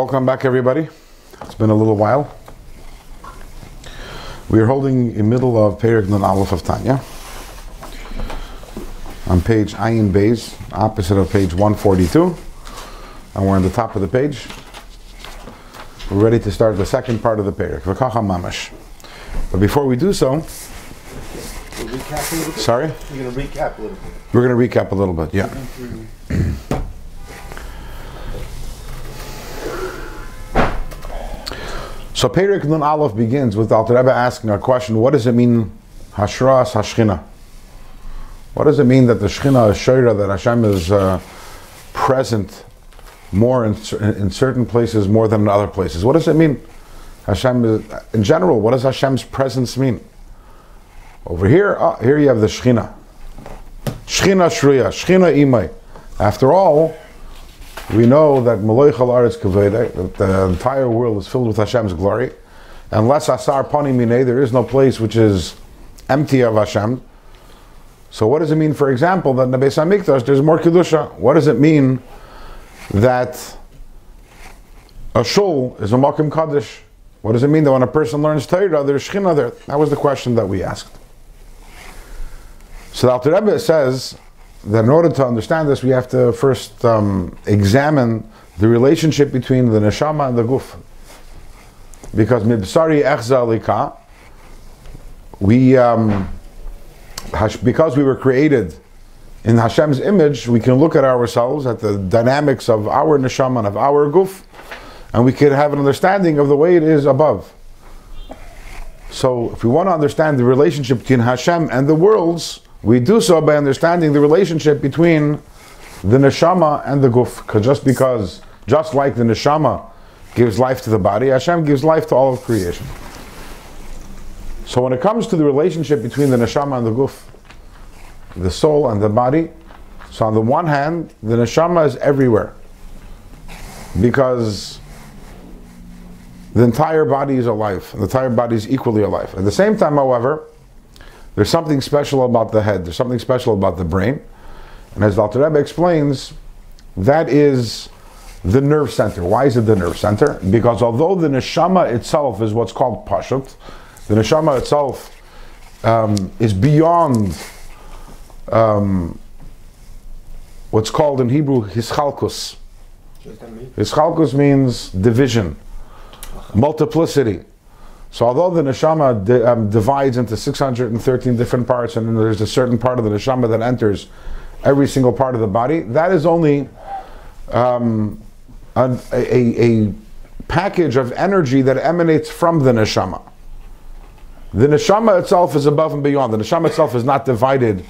Welcome back, everybody. It's been a little while. We are holding in middle of Perik Nun Aleph of Tanya. On page Ayin Beis, opposite of page 142. And we're on the top of the page. We're ready to start the second part of the Perik, V'kacha Mamash. But before we do so, We'll recap a little bit. sorry, We're going to recap a little bit. we're going to recap a little bit. Yeah. So Perik Nun Aleph begins with Alter Rebbe asking a question: What does it mean, Hashras Hashchina? What does it mean that the Shechina is Shoira, that Hashem is uh, present more in, in certain places more than in other places? What does it mean? Hashem is, in general, what does Hashem's presence mean? Over here, ah, here you have the Shechina. Shechina Shriya, Shechina Imai. After all, we know that Malay Aretz Kaveda, that the entire world is filled with Hashem's glory. Unless Asar Pani Mine, there is no place which is empty of Hashem. So what does it mean, for example, that in the Beis HaMikdash there's more Kedusha? What does it mean that a shul is a Makom Kadosh? What does it mean that when a person learns Torah, there's Shechina there? That was the question that we asked. So the Alter Rebbe says that in order to understand this, we have to first um, examine the relationship between the neshama and the guf. Because mibsari echza lika, we um, because we were created in Hashem's image, we can look at ourselves at the dynamics of our neshama and of our guf, and we can have an understanding of the way it is above. So, if we want to understand the relationship between Hashem and the worlds, we do so by understanding the relationship between the neshama and the guf. 'Cause just because, just like the neshama gives life to the body, Hashem gives life to all of creation. So, when it comes to the relationship between the neshama and the guf, the soul and the body, so on the one hand, the neshama is everywhere because the entire body is alive. The entire body is equally alive. At the same time, however, there's something special about the head. There's something special about the brain. And as Alter Rebbe explains, that is the nerve center. Why is it the nerve center? Because although the neshama itself is what's called pashut, the neshama itself um, is beyond um, what's called in Hebrew hischalkus. What does that mean? Hischalkus means division, multiplicity. So although the neshama di- um, divides into 613 different parts, and then there's a certain part of the neshama that enters every single part of the body, that is only um, a, a, a package of energy that emanates from the neshama. The neshama itself is above and beyond. The neshama itself is not divided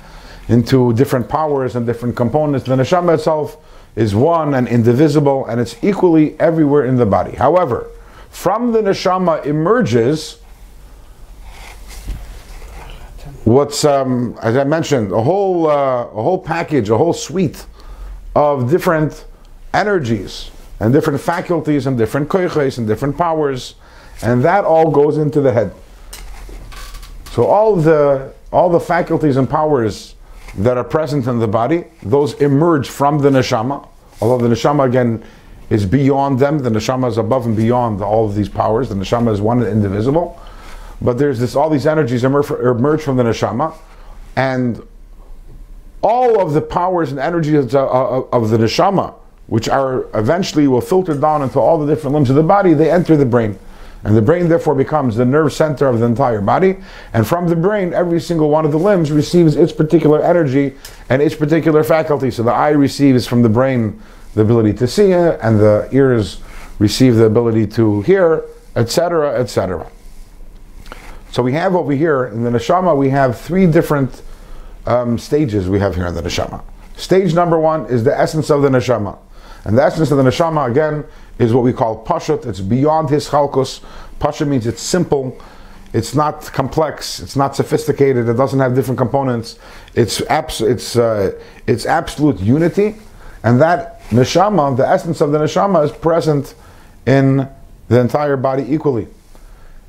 into different powers and different components. The neshama itself is one and indivisible, and it's equally everywhere in the body. However, from the neshama emerges what's, um, as I mentioned, a whole, uh, a whole package, a whole suite of different energies and different faculties and different koiches and different powers, and that all goes into the head. So all the all the faculties and powers that are present in the body, those emerge from the neshama. Although the neshama again is beyond them, the neshama is above and beyond all of these powers. The neshama is one and indivisible. But there's this all these energies emerge, from the neshama, and all of the powers and energies of the neshama, which are eventually will filter down into all the different limbs of the body, they enter the brain. And the brain therefore becomes the nerve center of the entire body. And from the brain, every single one of the limbs receives its particular energy and its particular faculty. So the eye receives from the brain the ability to see, and the ears receive the ability to hear, etc., etc. So we have over here in the neshama, we have three different um, stages we have here in the neshama. Stage number one is the essence of the neshama. And the essence of the neshama, again, is what we call pashut. It's beyond hischalkus. Pashut means it's simple. It's not complex. It's not sophisticated. It doesn't have different components. It's abs- it's uh, it's absolute unity, and that neshama, the essence of the neshama, is present in the entire body equally.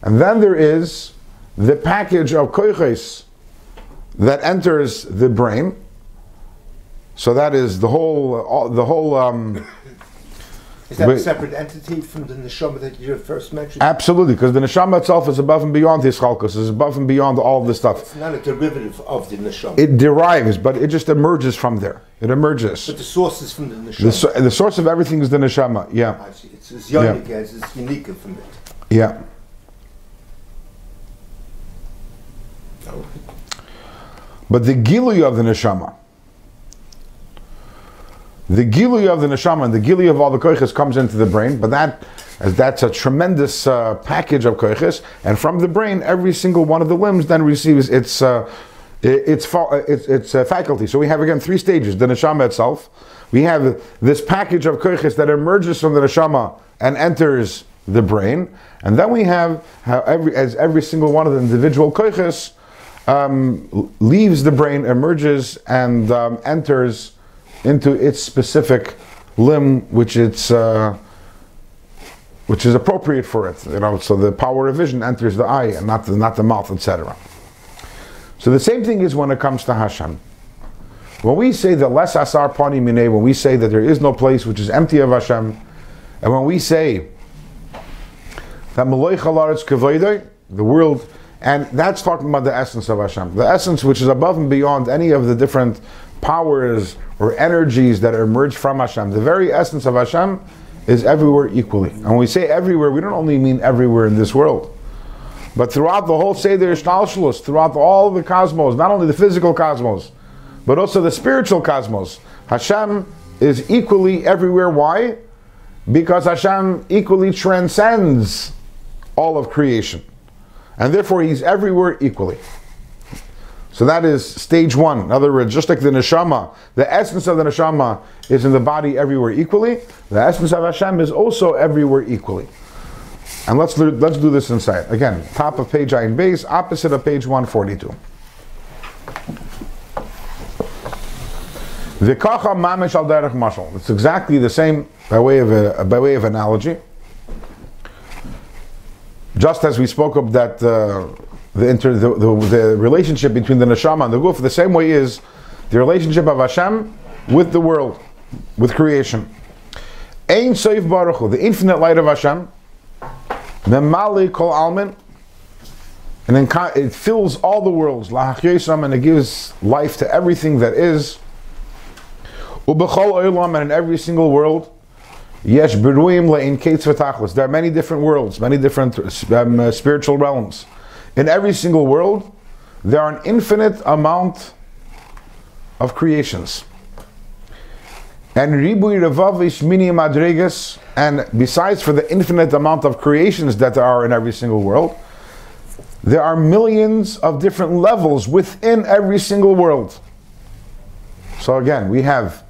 And then there is the package of koiches that enters the brain. So that is the whole, all, the whole um, Is that Wait. a separate entity from the neshama that you first mentioned? Absolutely, because the neshama itself is above and beyond hischalkus, is above and beyond all of this stuff. It's not a derivative of the neshama. It derives, but it just emerges from there. It emerges. but the source is from the neshama. The, the source of everything is the neshama. Yeah, I see. It's, it's unique, as it's unique from it. yeah. Oh. But the gilui of the neshama, the gilui of the neshama and the gilui of all the koiches comes into the brain, but that that's a tremendous uh, package of koiches, and from the brain, every single one of the limbs then receives its uh, its uh, its, its uh, faculty. So we have again three stages: the neshama itself. We have this package of koiches that emerges from the neshama and enters the brain, and then we have how every as every single one of the individual koiches um, leaves the brain, emerges, and um, enters into its specific limb, which it's uh, which is appropriate for it. You know, so the power of vision enters the eye and not the not the mouth, etc. So the same thing is when it comes to Hashem. When we say that less asar pani mineh, when we say that there is no place which is empty of Hashem, and when we say that Malay Chalaretz Kavoidai, the world, and that's talking about the essence of Hashem. The essence which is above and beyond any of the different powers or energies that emerge from Hashem. The very essence of Hashem is everywhere equally. And when we say everywhere, we don't only mean everywhere in this world. But throughout the whole Seder Hishtalshelus, throughout all the cosmos, not only the physical cosmos, but also the spiritual cosmos, Hashem is equally everywhere. Why? Because Hashem equally transcends all of creation. And therefore, He's everywhere equally. So that is stage one. In other words, just like the neshama, the essence of the neshama is in the body everywhere equally. The essence of Hashem is also everywhere equally. And let's do, let's do this inside. Again, top of page Ayin Beis, opposite of page 142. V'kacha mamish al derech mashal. It's exactly the same by way of a, by way of analogy. Just as we spoke of that uh, the, inter, the, the the relationship between the neshama and the guf, the same way is the relationship of Hashem with the world, with creation. Ein Soif Baruch the infinite light of Hashem, Memali Kol Almin, and then it fills all the worlds, and it gives life to everything that is. Ubechol Olam, and in every single world, Yesh Beruim Le'in Kates V'Tachlis. There are many different worlds, many different um, spiritual realms. In every single world, there are an infinite amount of creations. And Ribui Revavish Mini Madrigas, and besides for the infinite amount of creations that there are in every single world, there are millions of different levels within every single world. So again, we have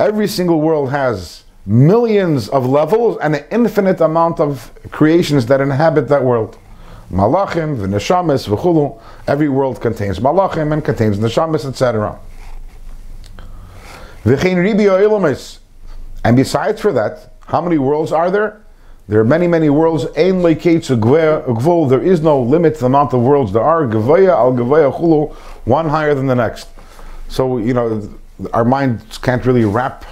every single world has millions of levels and an infinite amount of creations that inhabit that world. Malachim, the neshamis, v'chulu. Every world contains malachim and contains neshamis, etc. V'chein ribi oilamis. And besides for that, how many worlds are there? There are many, many worlds. Ein leiketz ugvul. There is no limit to the amount of worlds there are. Gevaya al gevaya chulu. One higher than the next. So you know, our minds can't really wrap.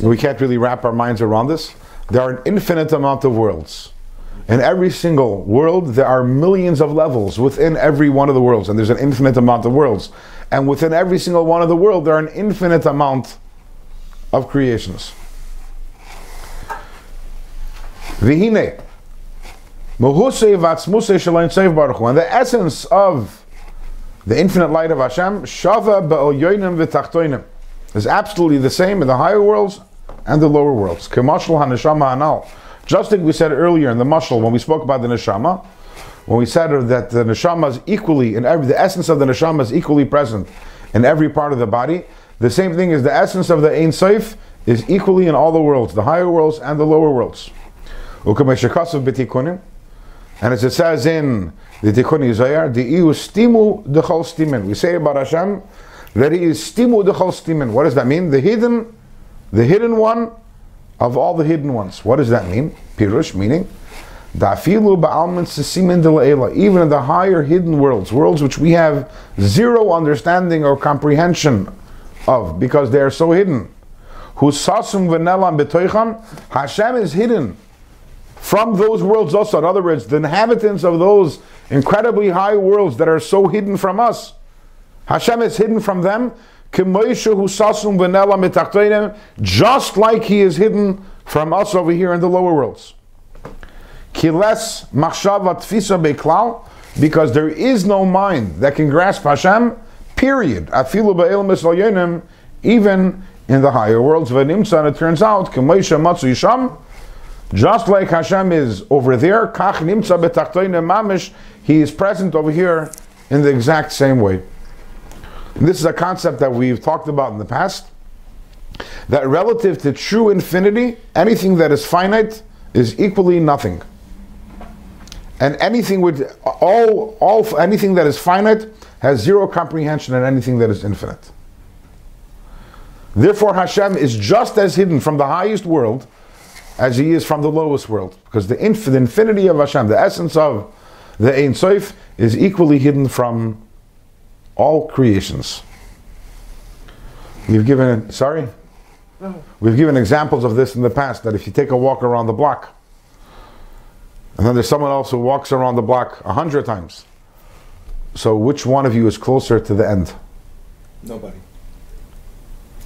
We can't really wrap our minds around this. There are an infinite amount of worlds. In every single world, there are millions of levels within every one of the worlds, and there's an infinite amount of worlds. And within every single one of the world, there are an infinite amount of creations. Vihine. And the essence of the infinite light of Hashem, shava be'olyoinim v'tachtoinim, is absolutely the same in the higher worlds and the lower worlds. Kemashal haneshama anal. Just like we said earlier in the mashal when we spoke about the neshama, when we said that the neshama is equally in every, the essence of the neshama is equally present in every part of the body. The same thing is the essence of the Ein Soif is equally in all the worlds, the higher worlds and the lower worlds. And as it says in the Tikkunei Zohar, the stimu dechol stimin. We say about Hashem that He is stimu dechol stimin. What does that mean? The hidden, the hidden one of all the hidden ones. What does that mean? Pirush, meaning. Even in the higher hidden worlds, worlds which we have zero understanding or comprehension of, because they are so hidden. Husasum v'nelam betoicham. Hashem is hidden from those worlds also. In other words, the inhabitants of those incredibly high worlds that are so hidden from us. Hashem is hidden from them. Just like he is hidden from us over here in the lower worlds. Because there is no mind that can grasp Hashem, period. Even in the higher worlds. And it turns out, just like Hashem is over there, he is present over here in the exact same way. This is a concept that we've talked about in the past. That relative to true infinity, anything that is finite is equally nothing. And anything with all, all anything that is finite has zero comprehension in anything that is infinite. Therefore, Hashem is just as hidden from the highest world as he is from the lowest world. Because the, inf- the infinity of Hashem, the essence of the Ein Sof, is equally hidden from all creations. We've given, sorry? No. We've given examples of this in the past that if you take a walk around the block, and then there's someone else who walks around the block a hundred times. So which one of you is closer to the end? Nobody.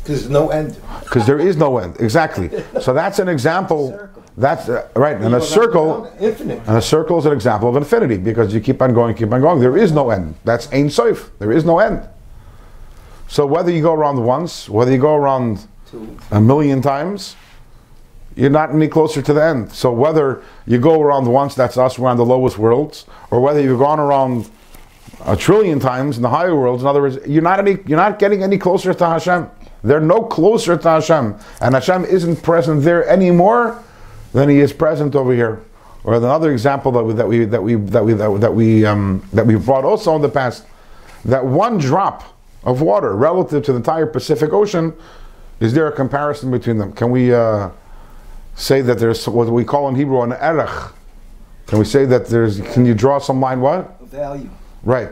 Because there's no end. Because there is no end. Exactly. So that's an example. That's uh, right. And a circle. Infinite. And a circle is an example of infinity because you keep on going, keep on going. There is no end. That's Ein Sof. There is no end. So whether you go around once, whether you go around Two. a million times, you're not any closer to the end. So whether you go around once, that's us, we're on the lowest worlds, or whether you've gone around a trillion times in the higher worlds, in other words, you're not any, you're not getting any closer to Hashem. They're no closer to Hashem, and Hashem isn't present there anymore than He is present over here. Or another example that we that we that we that we that we that we, um, that we brought also in the past, that one drop of water relative to the entire Pacific Ocean, is there a comparison between them? Can we uh, say that there's what we call in Hebrew an erech? Can we say that there's? Can you draw some line? What? Value. Right.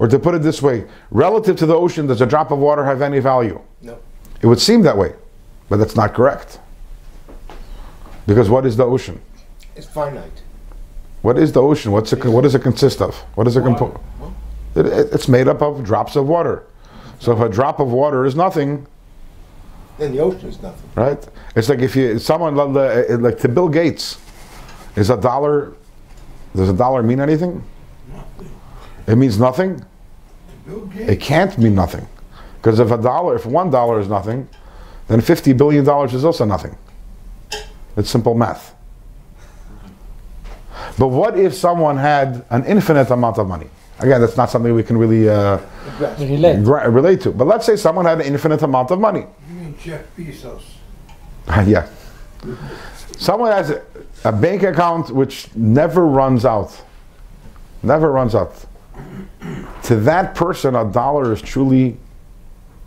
Or to put it this way, relative to the ocean, does a drop of water have any value? No. It would seem that way, but that's not correct. Because what is the ocean? It's finite. What is the ocean? What's it, what does it consist of? What is it composed? It, it- it's made up of drops of water. So if a drop of water is nothing, Then the ocean is nothing. right? It's like if you someone like the- like to Bill Gates, is a dollar? Does a dollar mean anything? Nothing. It means nothing. It can't mean nothing, because if a dollar, if one dollar is nothing, then fifty billion dollars is also nothing. It's simple math. But what if someone had an infinite amount of money? Again, that's not something we can really uh, Relate. gra- relate to. But let's say someone had an infinite amount of money. You mean Jeff Bezos? yeah. Someone has a, a bank account which never runs out. Never runs out. To that person, a dollar is truly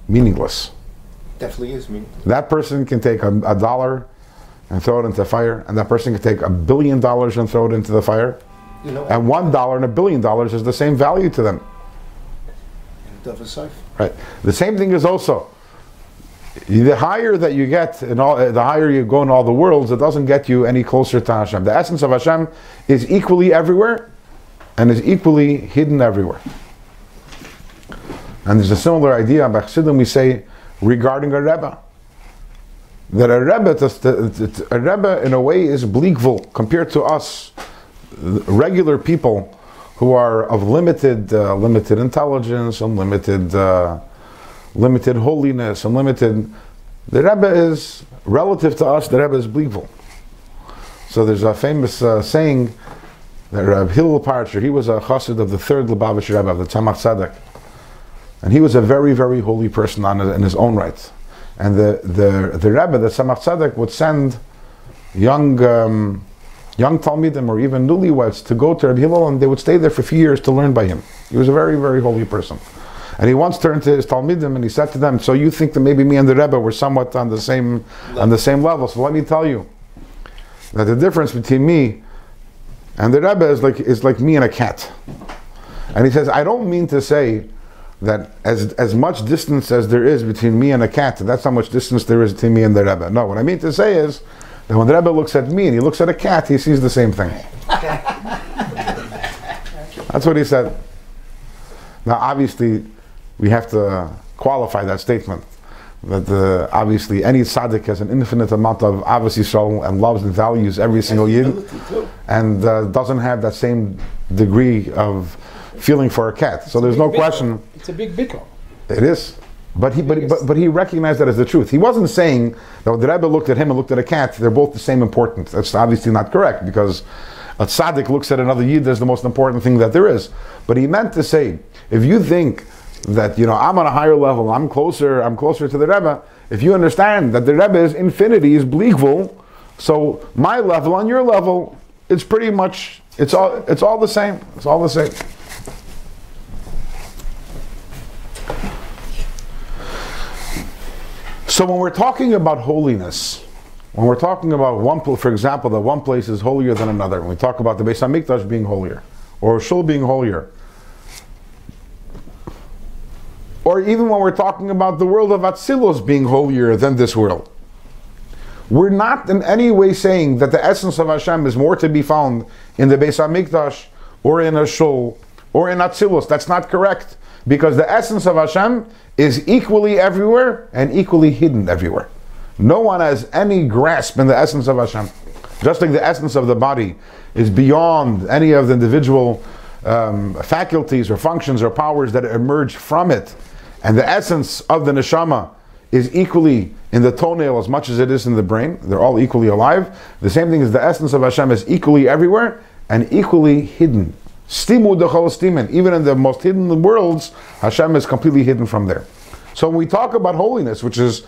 meaningless. Definitely is me. That person can take a, a dollar and throw it into the fire, and that person can take a billion dollars and throw it into the fire. You know, And one dollar and a billion dollars is the same value to them. of a safe. Right. The same thing is also the higher that you get in all, the higher you go in all the worlds, it doesn't get you any closer to Hashem. The essence of Hashem is equally everywhere, and is equally hidden everywhere. And there's a similar idea by Chassidim we say regarding a Rebbe. That a Rebbe, to- a Rebbe in a way is bli gvul compared to us, regular people who are of limited, uh, limited intelligence and limited, uh, limited holiness and limited. The Rebbe is relative to us. The Rebbe is bli gvul. So there's a famous uh, saying that Reb Hillel Paritcher, he was a chassid of the third Lubavitch Rebbe of the Tzemach Tzedek, and he was a very, very holy person on, in his own right. And the the the Rebbe, the Tzemach Tzedek, would send young um, young Talmidim or even newlyweds to go to Rabbi Hillel, and they would stay there for a few years to learn by him. He was a very, very holy person. And he once turned to his Talmidim and he said to them, "So you think that maybe me and the Rebbe were somewhat on the same on the same level? So let me tell you that the difference between me and the Rebbe is like is like me and a cat." And he says, "I don't mean to say that as as much distance as there is between me and a cat, that's how much distance there is between me and the Rebbe. No, what I mean to say is that when the Rebbe looks at me and he looks at a cat, he sees the same thing. that's what he said. Now, obviously, we have to qualify that statement. That uh, obviously any tzaddik has an infinite amount of ahavas Yisrael and loves and values every single yid, and uh, doesn't have that same degree of feeling for a cat. So there's no question. It's a big bittul. It is. But he, but, but, but he recognized that as the truth. He wasn't saying that the Rebbe looked at him and looked at a cat, they're both the same importance. That's obviously not correct because a tzaddik looks at another yid as the most important thing that there is. But he meant to say, if you think that you know I'm on a higher level, I'm closer, I'm closer to the Rebbe. If you understand that the Rebbe is infinity, is bli gvul, so my level on your level, it's pretty much it's all it's all the same. It's all the same. So when we're talking about holiness, when we're talking about one, for example, that one place is holier than another, when we talk about the Beis Hamikdash being holier, or Shul being holier, or even when we're talking about the world of Atzilus being holier than this world, we're not in any way saying that the essence of Hashem is more to be found in the Beis Hamikdash or in a Shul or in Atzilus. That's not correct because the essence of Hashem is equally everywhere and equally hidden everywhere. No one has any grasp in the essence of Hashem. Just like the essence of the body is beyond any of the individual um, faculties or functions or powers that emerge from it, and the essence of the neshama is equally in the toenail as much as it is in the brain. They're all equally alive. The same thing is the essence of Hashem is equally everywhere and equally hidden. Stimu dechol stimen. Even in the most hidden worlds, Hashem is completely hidden from there. So when we talk about holiness, which is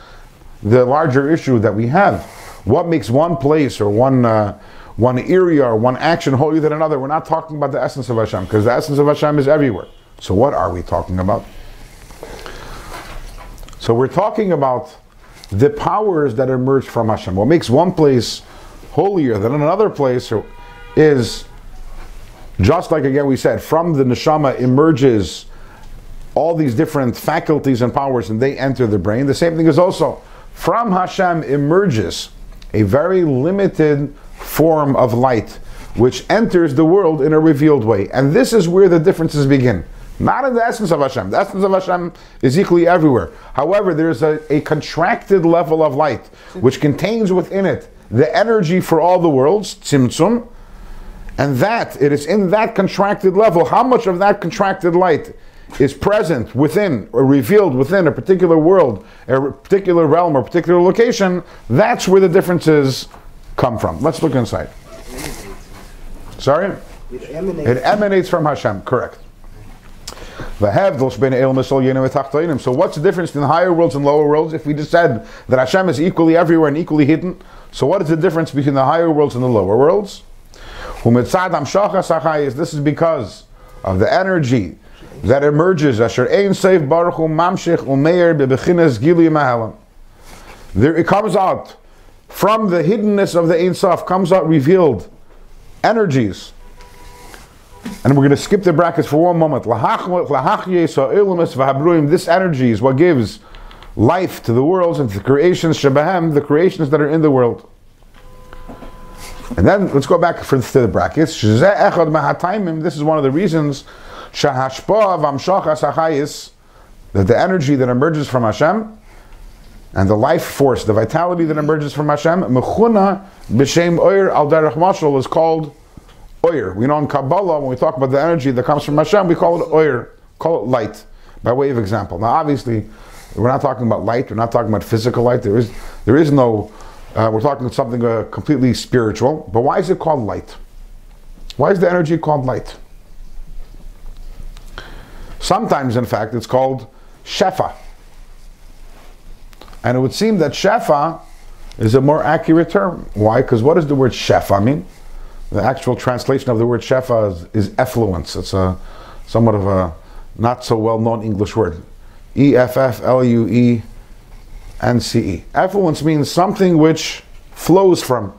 the larger issue that we have, what makes one place or one uh, one area or one action holier than another? We're not talking about the essence of Hashem because the essence of Hashem is everywhere. So what are we talking about? So we're talking about the powers that emerge from Hashem. What makes one place holier than another place is just like again we said, from the neshama emerges all these different faculties and powers, and they enter the brain. The same thing is also from Hashem emerges a very limited form of light, which enters the world in a revealed way, and this is where the differences begin. Not in the essence of Hashem. The essence of Hashem is equally everywhere. However, there's a, a contracted level of light which contains within it the energy for all the worlds, tzimtzum, and that, it is in that contracted level, how much of that contracted light is present within or revealed within a particular world, a particular realm, or particular location, that's where the differences come from. Let's look inside. Sorry? It emanates. It emanates from Hashem, correct. So what's the difference in the higher worlds and lower worlds? If we just said that Hashem is equally everywhere and equally hidden, so what is the difference between the higher worlds and the lower worlds? This is because of the energy that emerges. There it comes out from the hiddenness of the Ein Sof comes out revealed energies. And we're going to skip the brackets for one moment. This energy is what gives life to the worlds and to the creations, the creations that are in the world. And then let's go back for, to the brackets. This is one of the reasons that the energy that emerges from Hashem and the life force, the vitality that emerges from Hashem, mechuna b'shem oir al derech mashal is called oir. We know in Kabbalah when we talk about the energy that comes from Hashem, we call it oir, call it light, by way of example. Now, obviously, we're not talking about light. We're not talking about physical light. There is there is no. Uh, we're talking something uh, completely spiritual. But why is it called light? Why is the energy called light? Sometimes, in fact, it's called shefa. And it would seem that shefa is a more accurate term. Why? Because what does the word shefa mean? The actual translation of the word shefa is, is effluence. It's a somewhat of a not so well known English word. E F F L U E N C E. Effluence means something which flows from.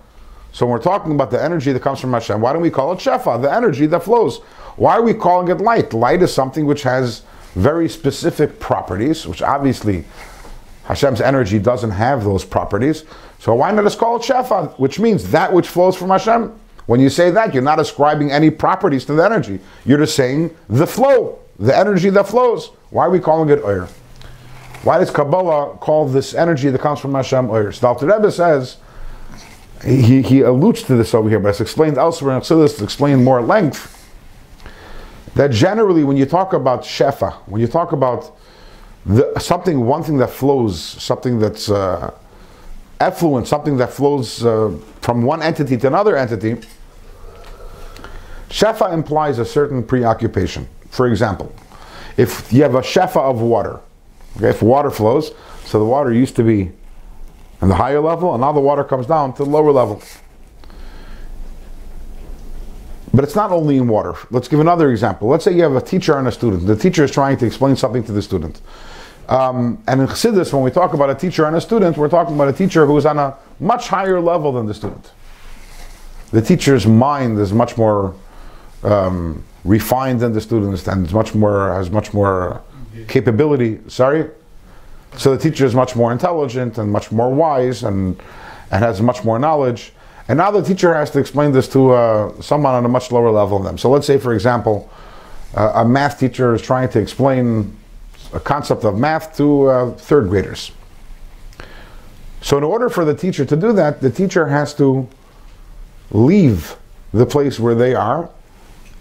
So when we're talking about the energy that comes from Hashem, why don't we call it shefa, the energy that flows? Why are we calling it light? Light is something which has very specific properties, which obviously Hashem's energy doesn't have those properties. So why not just call it Shefa, which means that which flows from Hashem? When you say that, you're not ascribing any properties to the energy. You're just saying the flow, the energy that flows. Why are we calling it Oyer? Why does Kabbalah call this energy that comes from Hashem Oyer? So the Rebbe says, he, he alludes to this over here, but it's explained elsewhere in Chassidus, it's explained more at length, that generally when you talk about Shefa, when you talk about the, something, one thing that flows, something that's uh, effluent, something that flows uh, from one entity to another entity, Shefa implies a certain preoccupation. For example, if you have a Shefa of water, okay, if water flows, so the water used to be in the higher level, and now the water comes down to the lower level. But it's not only in water. Let's give another example. Let's say you have a teacher and a student. The teacher is trying to explain something to the student. Um, and in Chassidus, when we talk about a teacher and a student, we're talking about a teacher who is on a much higher level than the student. The teacher's mind is much more um, refined than the student's, and much more has much more capability. Sorry, so the teacher is much more intelligent and much more wise and and has much more knowledge. And now the teacher has to explain this to uh, someone on a much lower level than them. So let's say, for example, uh, a math teacher is trying to explain a concept of math to uh, third graders. So in order for the teacher to do that, the teacher has to leave the place where they are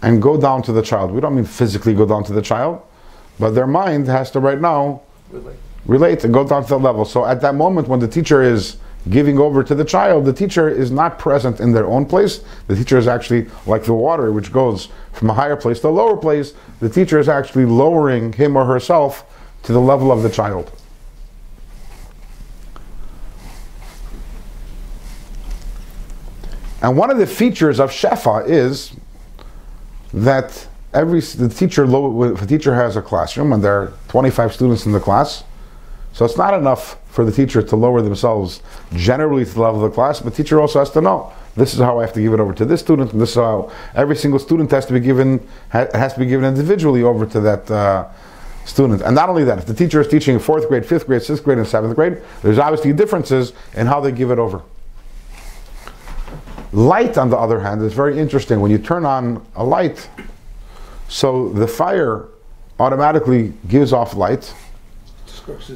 and go down to the child. We don't mean physically go down to the child, but their mind has to right now Relate. relate and go down to that level. So at that moment when the teacher is giving over to the child, the teacher is not present in their own place. The teacher is actually like the water which goes from a higher place to a lower place. The teacher is actually lowering him or herself to the level of the child. And one of the features of Shefa is that every the teacher if a teacher has a classroom and there are 25 students in the class, so it's not enough for the teacher to lower themselves generally to the level of the class, but teacher also has to know this is how I have to give it over to this student, and this is how every single student has to be given has to be given individually over to that uh, student. And not only that, if the teacher is teaching fourth grade, fifth grade, sixth grade, and seventh grade, there's obviously differences in how they give it over. Light, on the other hand, is very interesting. When you turn on a light, so the fire automatically gives off light,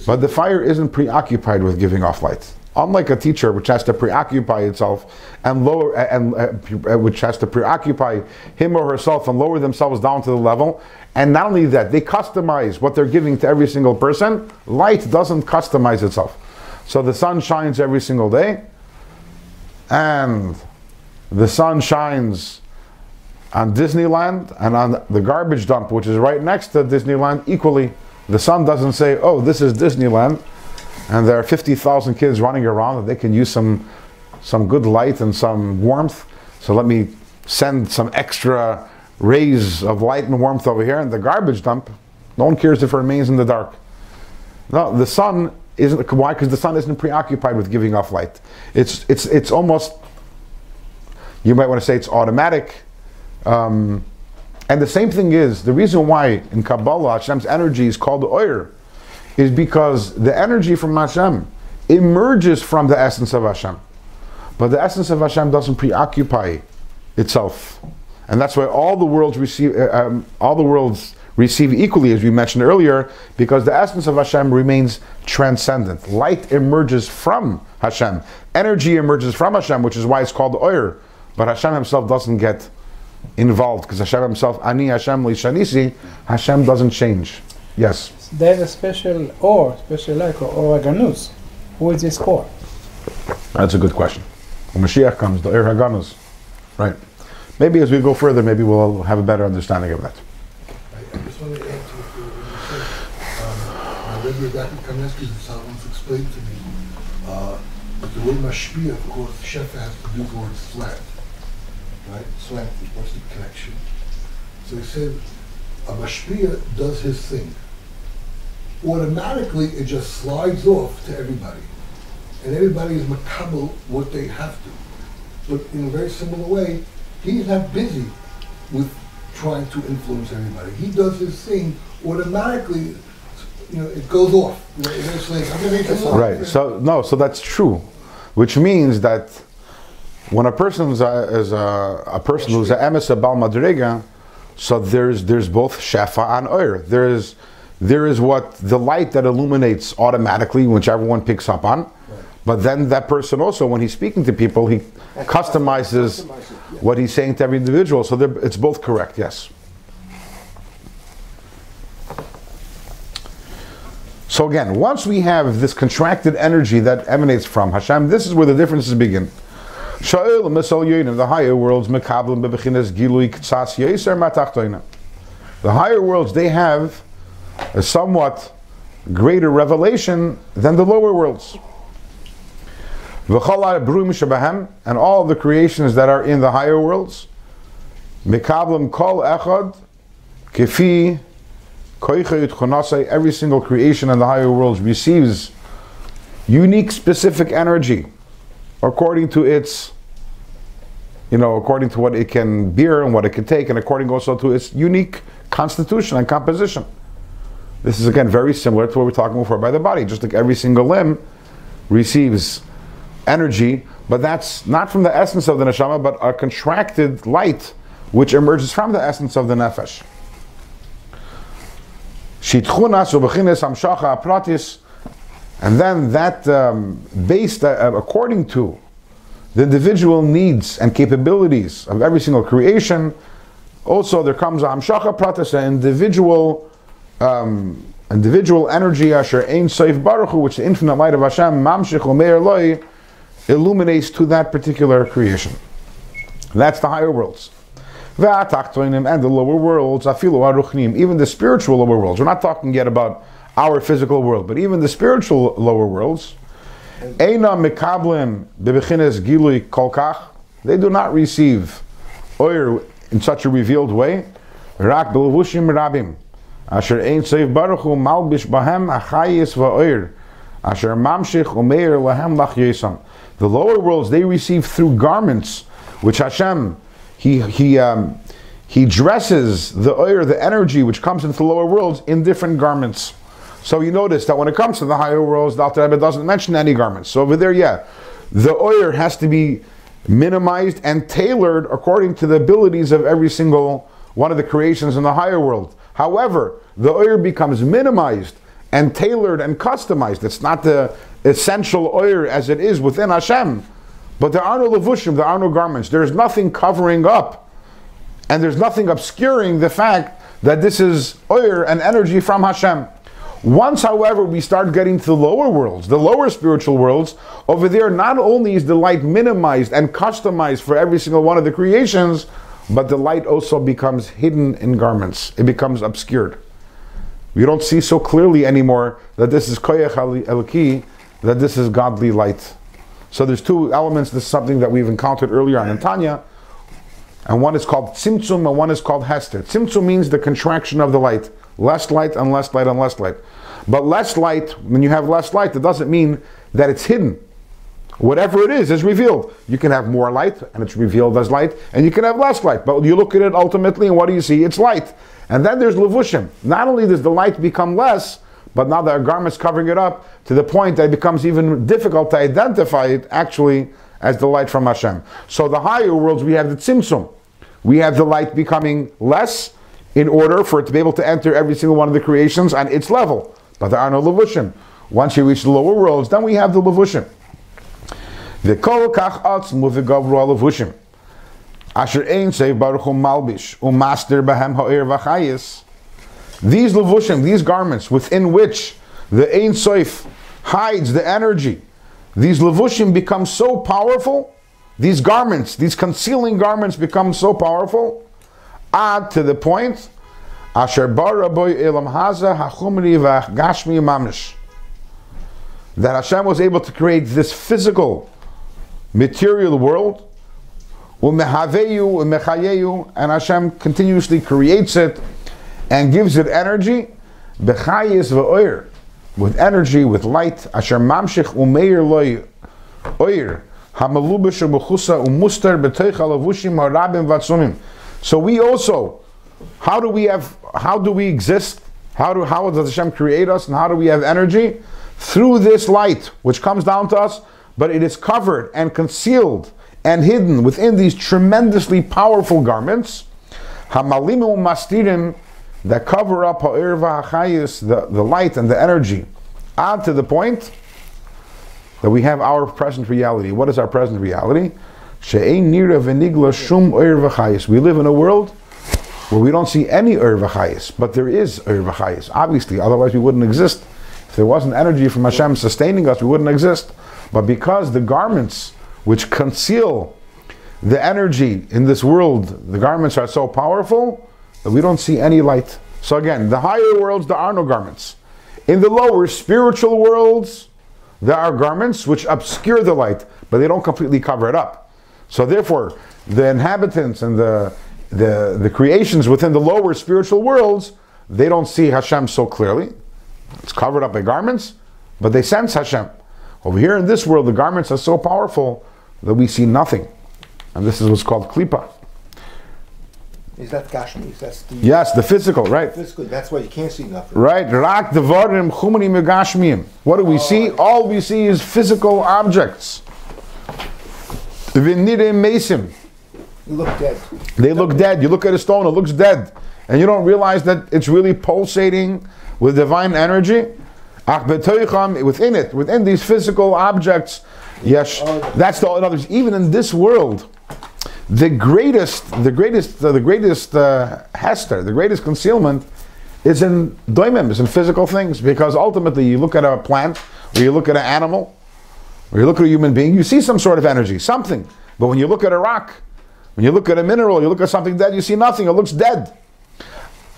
but the fire isn't preoccupied with giving off light. Unlike a teacher, which has to preoccupy itself and lower, and uh, which has to preoccupy him or herself and lower themselves down to the level. And not only that, they customize what they're giving to every single person. Light doesn't customize itself. So the sun shines every single day, and the sun shines on Disneyland and on the garbage dump, which is right next to Disneyland, equally. The sun doesn't say, oh, this is Disneyland, and there are 50,000 kids running around, and they can use some, some good light and some warmth. So let me send some extra rays of light and warmth over here. And the garbage dump, no one cares if it remains in the dark. No, the sun isn't, why? Because the sun isn't preoccupied with giving off light. It's, it's, it's almost, you might want to say it's automatic. Um, and the same thing is the reason why in Kabbalah Hashem's energy is called oir, is because the energy from Hashem emerges from the essence of Hashem, but the essence of Hashem doesn't preoccupy itself, and that's why all the worlds receive uh, um, all the worlds receive equally, as we mentioned earlier, because the essence of Hashem remains transcendent. Light emerges from Hashem, energy emerges from Hashem, which is why it's called oir. But Hashem Himself doesn't get involved because Hashem himself, Ani Hashem li Shanisi, Hashem doesn't change. Yes. There's a special or, special like or, or Aganus. Who is this for? That's a good question. When Mashiach comes, the Ir Haganus. Right. Maybe as we go further, maybe we'll have a better understanding of that. I I just wanted to add to what you said. Um, I read Rebecca Karneski's and someone's explained to me uh, that the word mashpia, of course, Shefa has to do the word slant. Right? Slant, what's the connection? So he said, a mashpia does his thing. Automatically, it just slides off to everybody. And everybody is makabel what they have to. But in a very similar way, he's not busy with trying to influence everybody. He does his thing automatically. You know, it goes off. Right. So no. So that's true, which means that when a person is a, is a, a person who's a emes a bal madrega, so there's there's both shefa and oir. There is there is what the light that illuminates automatically, whichever one picks up on. But then that person also, when he's speaking to people, he customizes what he's saying to every individual. So it's both correct. Yes. So again, once we have this contracted energy that emanates from Hashem, this is where the differences begin. Sha'il misal yonim, the higher worlds, mekablim bebechinas gilui ktsas yeser matachtoina. The higher worlds, they have a somewhat greater revelation than the lower worlds. V'chol brum shabahem, and all the creations that are in the higher worlds, mekablim kol echad, kefi every single creation in the higher worlds receives unique specific energy according to its you know according to what it can bear and what it can take and according also to its unique constitution and composition. This is again very similar to what we we're talking before by the body. Just like every single limb receives energy but that's not from the essence of the neshama but a contracted light which emerges from the essence of the nefesh. And then that um, based uh, according to the individual needs and capabilities of every single creation. Also, there comes a hamshacha pratis, an individual, um, individual energy asher ein soif baruch which the infinite light of Hashem mamshich umeir loi illuminates to that particular creation. That's the higher worlds. V'atachtoinim and the lower worlds, even the spiritual lower worlds. We're not talking yet about our physical world, but even the spiritual lower worlds. Mikablim bebechines gilui kolkach. They do not receive oir in such a revealed way. Rak rabim. Asher malbish bahem achayis. Asher mamshich umeir lahem lach yesam. The lower worlds they receive through garments, which Hashem he he um, he dresses the oir, the energy which comes into the lower worlds in different garments. So you notice that when it comes to the higher worlds, the Alter Rebbe doesn't mention any garments. So over there, yeah, the oir has to be minimized and tailored according to the abilities of every single one of the creations in the higher world. However, the oir becomes minimized and tailored and customized. It's not the essential oir as it is within Hashem. But there are no levushim, there are no garments. There's nothing covering up, and there's nothing obscuring the fact that this is oir and energy from Hashem. Once, however, we start getting to the lower worlds, the lower spiritual worlds, over there, not only is the light minimized and customized for every single one of the creations, but the light also becomes hidden in garments. It becomes obscured. We don't see so clearly anymore that this is koyach elki, that this is godly light. So there's two elements. This is something that we've encountered earlier on in Tanya. And one is called tzimtzum and one is called hester. Tzimtzum means the contraction of the light. Less light and less light and less light. But less light, when you have less light, it doesn't mean that it's hidden. Whatever it is, is revealed. You can have more light and it's revealed as light, and you can have less light. But you look at it ultimately, and what do you see? It's light. And then there's levushim. Not only does the light become less, but now are garments covering it up to the point that it becomes even difficult to identify it actually as the light from Hashem. So the higher worlds, we have the tzimtzum. We have the light becoming less in order for it to be able to enter every single one of the creations on its level. But there are no levushim. Once you reach the lower worlds, then we have the levushim. The kol kach atzmu v'gavru levushim. Asher ein soif baruch malbish umaster bahem ha'ir v'chayis. These levushim, these garments within which the Ein Soif hides the energy, these levushim become so powerful, these garments, these concealing garments become so powerful, ad to the point, asher bara boy elam haza hachumri v'gashmi mamish, that Hashem was able to create this physical, material world, and Hashem continuously creates it and gives it energy, bechayis v'oir, with energy, with light, asher mamshich umeir loy oir, hamalubish u'mechusa u'mustar b'toich halavushim harabim vatsumim. So we also How do we have? How do we exist? How do how does Hashem create us, and how do we have energy? Through this light, which comes down to us, but it is covered and concealed and hidden within these tremendously powerful garments, hamalimu mastirim, that cover up ha'irva ha'chayis, the, the light and the energy, add to the point that we have our present reality. What is our present reality? She'ein nira v'nigla shum irva chayis. We live in a world where we don't see any irva chayis, but there is irva chayis. Obviously, otherwise we wouldn't exist. If there wasn't energy from Hashem sustaining us, we wouldn't exist. But because the garments which conceal the energy in this world, the garments are so powerful that we don't see any light. So again, the higher worlds, there are no garments. In the lower spiritual worlds, there are garments which obscure the light, but they don't completely cover it up. So therefore, the inhabitants and the, the, the creations within the lower spiritual worlds, they don't see Hashem so clearly. It's covered up by garments, but they sense Hashem. Over here in this world, the garments are so powerful that we see nothing. And this is what's called klipa. Is that Gashmi? That's the Yes, the physical, right? physical. That's why you can't see nothing. Right, rak devarim chumani megashmiyim. What do we oh, see? All we see is physical objects. V'nirei mesim. You look dead. They look dead. You look at a stone, it looks dead. And you don't realize that it's really pulsating with divine energy. Within it, within these physical objects, yes, that's the, in other even in this world, the greatest, the greatest, uh, the greatest uh, hester, the greatest concealment is in doimim, is in physical things. Because ultimately, you look at a plant, or you look at an animal, or you look at a human being, you see some sort of energy, something. But when you look at a rock, when you look at a mineral, you look at something dead, you see nothing, it looks dead.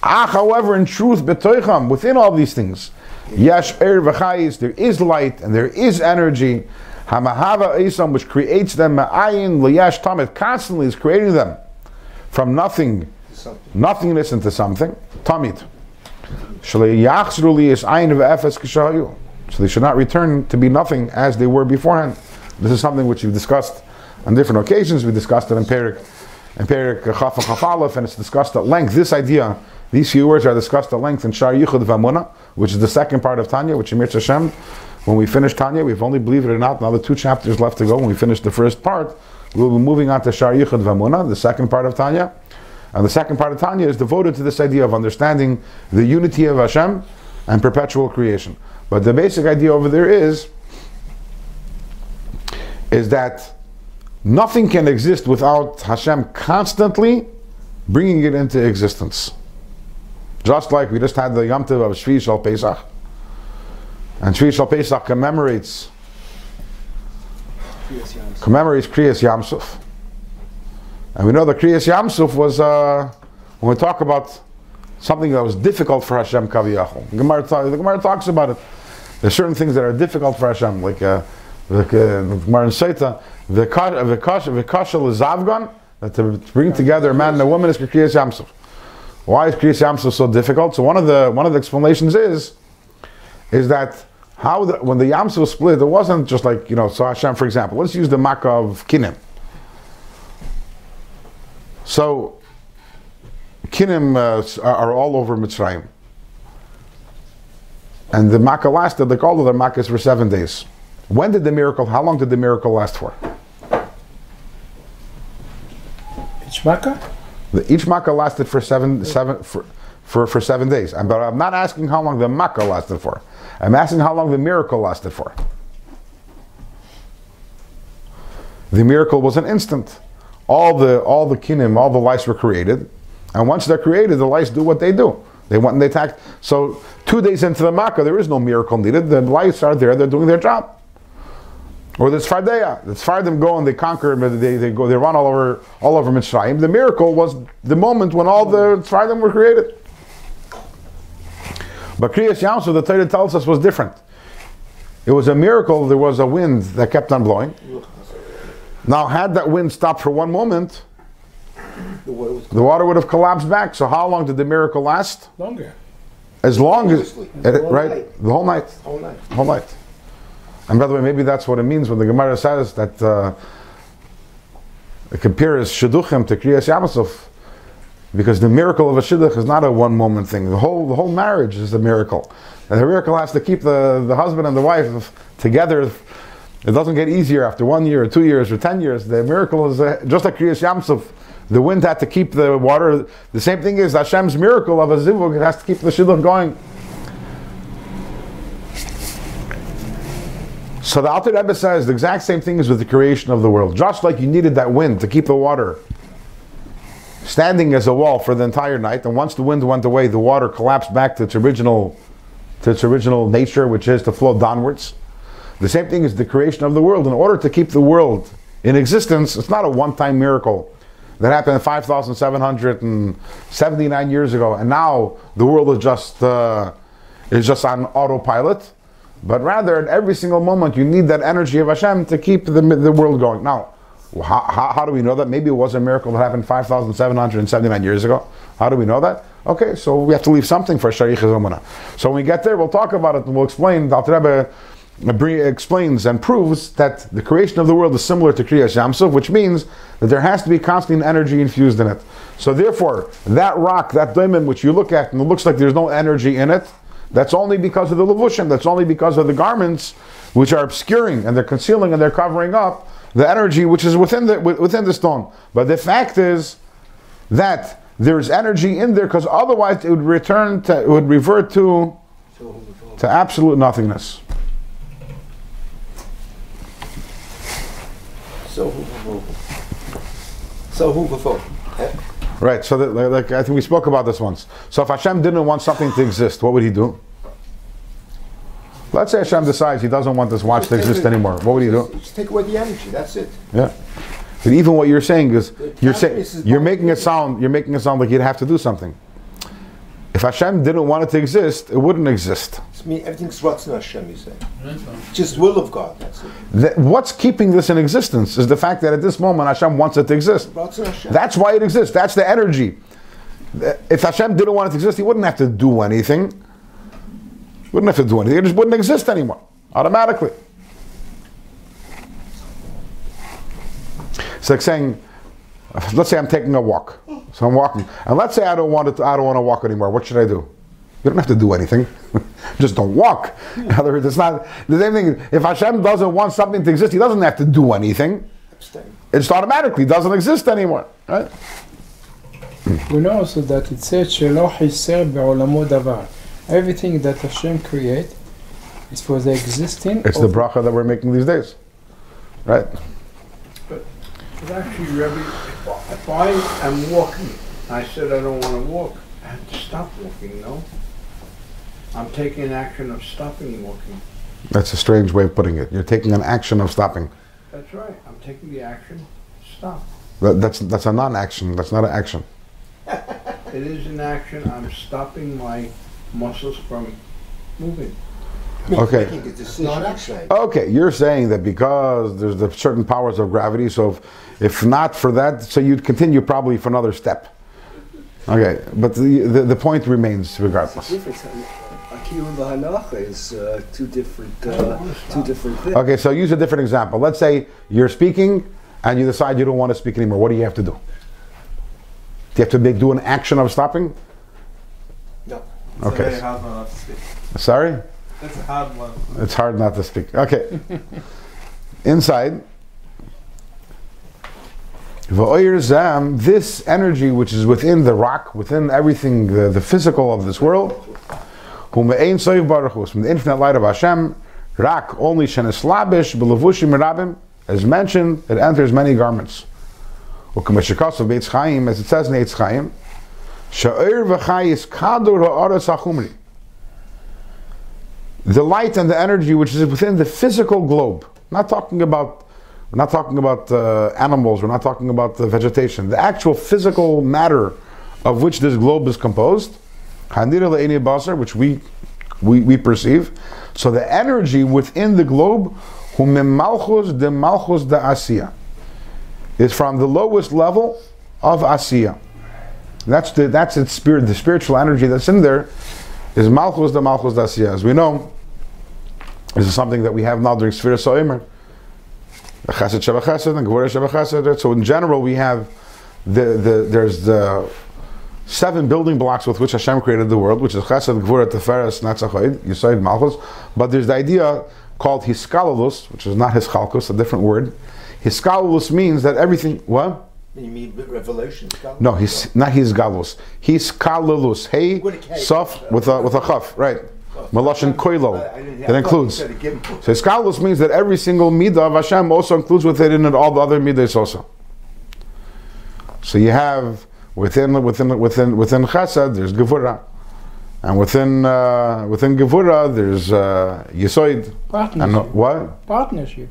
Ah, however, in truth, betoicham, within all these things, yesh er v'chayis, there is light and there is energy. Hamahava isam, which creates them, ma'ayin liyash tamid, constantly is creating them from nothing, nothingness into something. Tamid. Shalei yachzru li is ayin v'efes kishayu. So they should not return to be nothing as they were beforehand. This is something which we've discussed on different occasions. We discussed it in Perik, in Perik uh, Chaf and and it's discussed at length. This idea, these few words are discussed at length in Shar Yichud Vamuna, which is the second part of Tanya, which Emir Hashem. When we finish Tanya, we've only, believe it or not, another two chapters left to go. When we finish the first part, we'll be moving on to Shar Yichud Vamuna, the second part of Tanya. And the second part of Tanya is devoted to this idea of understanding the unity of Hashem and perpetual creation. But the basic idea over there is, is that nothing can exist without Hashem constantly bringing it into existence. Just like we just had the Yom Tov of Shvi Shal Pesach. And Shvi Shal Pesach commemorates commemorates Kriyas Yamsuf. And we know that Kriyas Yamsuf was, uh, when we talk about something that was difficult for Hashem Kaviyachol. The the Gemara talks about it. There's certain things that are difficult for Hashem, like uh, the uh, Gemara in Seita, the Kasha Zavgan, that to bring together a man and a woman is Kriyas Yamsuf. Why is Kriyas Yamsuf so difficult? So one of the one of the explanations is, is that how the, when the Yamsuf split, it wasn't just like you know. So Hashem, for example, let's use the Makkah of Kinim. So Kinim uh, are all over Mitzrayim. And the Makkah lasted, like all of their Makkahs, for seven days. When did the miracle, how long did the miracle last for? Each Makkah? The, each Makkah lasted for seven, seven, for, for, for seven days. And- But I'm not asking how long the Makkah lasted for. I'm asking how long the miracle lasted for. The miracle was an instant. All the all the kinim, all the lice were created, and once they're created, the lice do what they do. They went and they attacked. So two days into the Makkah, there is no miracle needed. The lights are there; they're doing their job. Or the Tzfardeya, the Tzfardim go and they conquer, they, they go, they run all over all over Mitzrayim. The miracle was the moment when all the Tzfardim were created. But Kriyas Yamsuf, the Torah tells us, was different. It was a miracle. There was a wind that kept on blowing. Now, had that wind stopped for one moment, The water was the water would have collapsed back. So, how long did the miracle last? Longer. As long as, Continuously. eh, The whole right, night. the whole night, whole night. whole night. And by the way, maybe that's what it means when the Gemara says that uh, it compares Shidduchim to Kriyas Yamsuf. Because the miracle of a shidduch is not a one moment thing. The whole the whole marriage is a miracle. And the miracle has to keep the, the husband and the wife together. It doesn't get easier after one year or two years or ten years. The miracle is uh, just like Kriyas Yamsuf. The wind had to keep the water. The same thing is Hashem's miracle of a zivug. Has to keep the shidduch going. So the Alter Rebbe says the exact same thing is with the creation of the world. Just like you needed that wind to keep the water standing as a wall for the entire night, and once the wind went away, the water collapsed back to its original, to its original nature, which is to flow downwards. The same thing is the creation of the world. In order to keep the world in existence, it's not a one-time miracle that happened 5,779 years ago, and now the world is just uh, is just on autopilot. But rather, at every single moment, you need that energy of Hashem to keep the, the world going. Now, how, how, how do we know that? Maybe it was a miracle that happened 5,779 years ago. How do we know that? Okay, so we have to leave something for Shar Yichud Vamuna. So when we get there, we'll talk about it and we'll explain. Alter Rebbe explains and proves that the creation of the world is similar to Kriyas Yamsuf, which means that there has to be constant energy infused in it. So therefore, that rock, that diamond which you look at and it looks like there's no energy in it, that's only because of the levushim. That's only because of the garments which are obscuring and they're concealing and they're covering up the energy which is within the within the stone. But the fact is that there's energy in there because otherwise it would return to it would revert to to absolute nothingness. So who So who before? Eh? Right. So, that, like, I think we spoke about this once. So, if Hashem didn't want something to exist, what would He do? Let's say Hashem decides He doesn't want this watch to exist anymore. What would He do? Just take away the energy. That's it. Yeah. But even what you're saying is, you're saying you're making it sound you're making it sound like you'd have to do something. If Hashem didn't want it to exist, it wouldn't exist. It's me, everything's Ratzon Hashem, you say. Just will of God. That's it. That- what's keeping this in existence is the fact that at this moment Hashem wants it to exist. That's why it exists. That's the energy. If Hashem didn't want it to exist, He wouldn't have to do anything. Wouldn't have to do anything. It just wouldn't exist anymore automatically. It's like saying, let's say I'm taking a walk. So I'm walking, and let's say I don't want to. I don't want to walk anymore. What should I do? You don't have to do anything. Just don't walk. Hmm. In other words, it's not the same thing. If Hashem doesn't want something to exist, he doesn't have to do anything. It just automatically doesn't exist anymore. Right? We know also that it says, Everything that Hashem creates is for the existing. It's the bracha that we're making these days. Right? But, but actually, Rebbe, if, if I am walking, I said I don't want to walk, I have to stop walking, no? I'm taking an action of stopping walking. That's a strange way of putting it. You're taking an action of stopping. That's right, I'm taking the action, stop. That, that's that's a non-action. That's not an action. It is an action, I'm stopping my muscles from moving. Okay. Making a decision. Okay, you're saying that because there's the certain powers of gravity, so if, if not for that, so you'd continue probably for another step. Okay, but the, the, the point remains regardless. Difference. And the Halacha is uh, two different, uh, two different things. Okay, so use a different example. Let's say you're speaking and you decide you don't want to speak anymore. What do you have to do? Do you have to make, do an action of stopping? No. Okay. hard not to speak. Sorry? That's a hard one. It's hard not to speak. Okay. Inside. V'oyer zam, This energy which is within the rock, within everything, the, the physical of this world, whom ein soif baruch from the infinite light of Hashem, rak only sheneslabish b'levushim rabim, as mentioned, it enters many garments. U'kameshikasav beitz chaim, as it says in Eitz Chaim, sha'ir v'chayis kadur ha'aretz ha'chumri the light and the energy which is within the physical globe. Not talking about, we're not talking about uh, animals. We're not talking about the vegetation. The actual physical matter of which this globe is composed, which we, we we perceive. So the energy within the globe, malchus de malchus de asiya, is from the lowest level of asiya. That's the that's its spirit. The spiritual energy that's in there is malchus de malchus de asiya. As we know, this is something that we have now during Sfira Soimer. Chesed Sheba Chesed and Gvura Sheba Chesed. So in general, we have the, the there's the seven building blocks with which Hashem created the world, which is Chesed, Gvura, Teferes, Netzach, Yisoid, Malchus. But there's the idea called Hiskalulus, which is not Hischalkus, a different word. Hiskalulus means that everything. What? You mean Revelation? No, he's not his galus. He's kalulus. Hey, With a K. sof with a with a chaf, right? Maloshin koilo. I- I didn't- I That includes. you said a gimel. So hiskalus means that every single midah of Hashem also includes within it all the other midas also. So you have within within within within chesed there's gevura, and within uh, within gevura there's uh, yisoid. And Partnership. what? Partnership.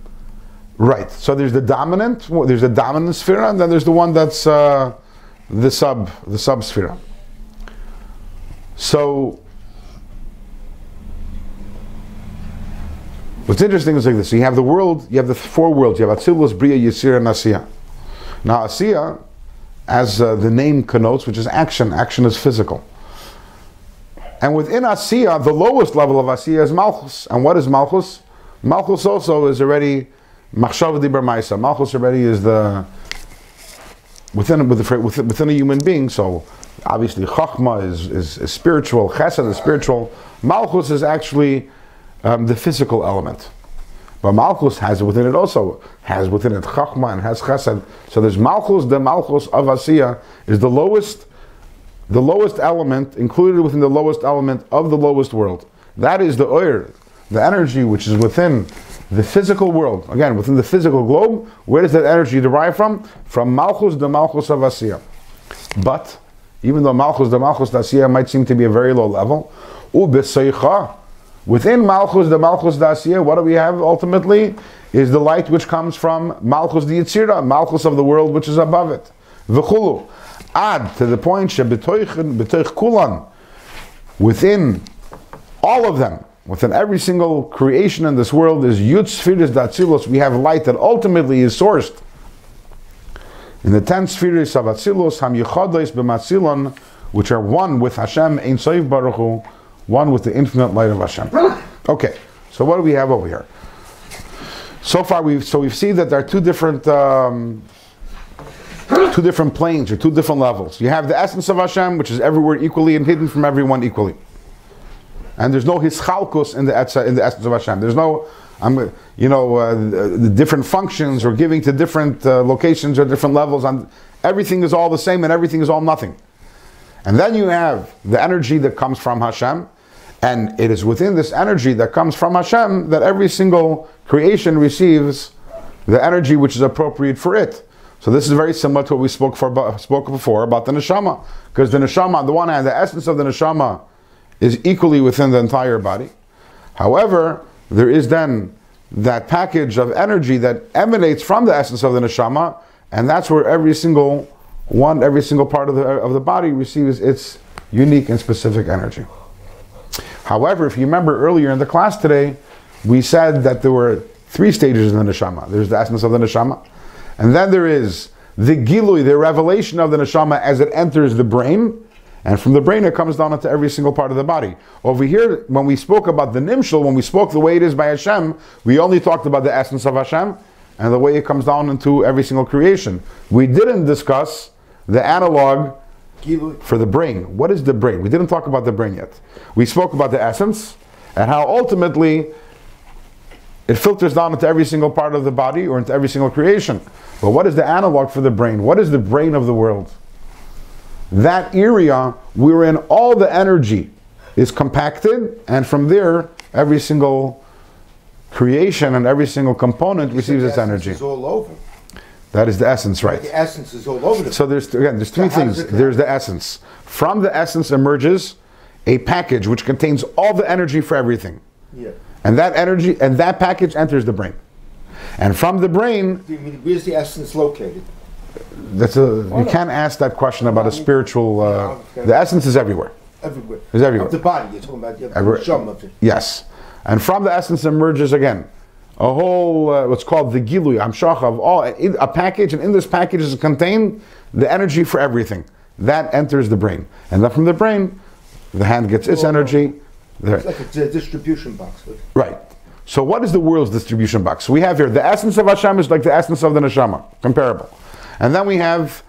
Right. So there's the dominant. There's the dominant sphere, and then there's the one that's uh, the sub, the sub sphere. So what's interesting is like this. So you have the world. You have the four worlds. You have Atzilus, Bria, Yisir, and Asiya. Now Asiya, as uh, the name connotes, which is action. Action is physical. And within Asiya, the lowest level of Asiya is Malchus. And what is Malchus? Malchus also is already Machshav Dibra Maisa. Malchus already is the within within within a human being. So obviously Chachma is, is, is spiritual, Chesed is spiritual. Malchus is actually um, the physical element. But Malchus has within it also has within it Chachma and has Chesed. So there's Malchus. The Malchus of Asiya is the lowest, the lowest element included within the lowest element of the lowest world. That is the oir, the energy which is within the physical world. Again, within the physical globe. Where does that energy derive from? From Malchus, the Malchus of Asiya. But even though Malchus, the Malchus of Asiya might seem to be a very low level. Within Malchus, the Malchus Dasiya, what do we have ultimately? Is the light which comes from Malchus the Yitzira, Malchus of the world which is above it. V'chulu. Add to the point, shebetoich betoich kulan. Within all of them, within every single creation in this world is Yud Spheres Datzilos. We have light that ultimately is sourced in the ten spheres of Atzilos, Ham Yechodos b'Matzilon, which are one with Hashem, Ein Soif Baruch Hu, one with the infinite light of Hashem. Okay, so what do we have over here? So far, we've so we've seen that there are two different um, two different planes or two different levels. You have the essence of Hashem, which is everywhere equally and hidden from everyone equally. And there's no hischalkus in the in the essence of Hashem. There's no, I'm, you know, uh, the, different functions or giving to different uh, locations or different levels. And everything is all the same and everything is all nothing. And then you have the energy that comes from Hashem, and it is within this energy that comes from Hashem that every single creation receives the energy which is appropriate for it. So this is very similar to what we spoke for spoke before about the neshama, because the neshama, on the one hand, the essence of the neshama is equally within the entire body. However, there is then that package of energy that emanates from the essence of the neshama, and that's where every single one, every single part of the of the body receives its unique and specific energy. However, if you remember earlier in the class today, we said that there were three stages in the neshama. There's the essence of the neshama, and then there is the gilui, the revelation of the neshama as it enters the brain, and from the brain it comes down into every single part of the body. Over here, when we spoke about the nimshal, when we spoke the way it is by Hashem, we only talked about the essence of Hashem and the way it comes down into every single creation. We didn't discuss the analog. For the brain. What is the brain? We didn't talk about the brain yet. We spoke about the essence and how ultimately it filters down into every single part of the body or into every single creation. But what is the analog for the brain? What is the brain of the world? That area wherein all the energy is compacted, and from there, every single creation and every single component receives its energy. is all over. That is the essence, right? The essence is all over the So there's again, there's three So things. There's the essence. From the essence emerges a package which contains all the energy for everything, Yeah. and that energy and that package enters the brain. And from the brain, Do you mean, where's the essence located? that's a you can't ask that question about a spiritual. Uh, the essence is everywhere. Everywhere. It's everywhere. Of the body, you're talking about the Every- of it. Yes, and from the essence emerges again a whole uh, what's called the gilui amshach of all a package, and in this package is contained the energy for everything that enters the brain, and then from the brain, the hand gets its energy. There. It's like a distribution box. Right. So what is the world's distribution box? We have here the essence of Hashem is like the essence of the neshama, comparable, and then we have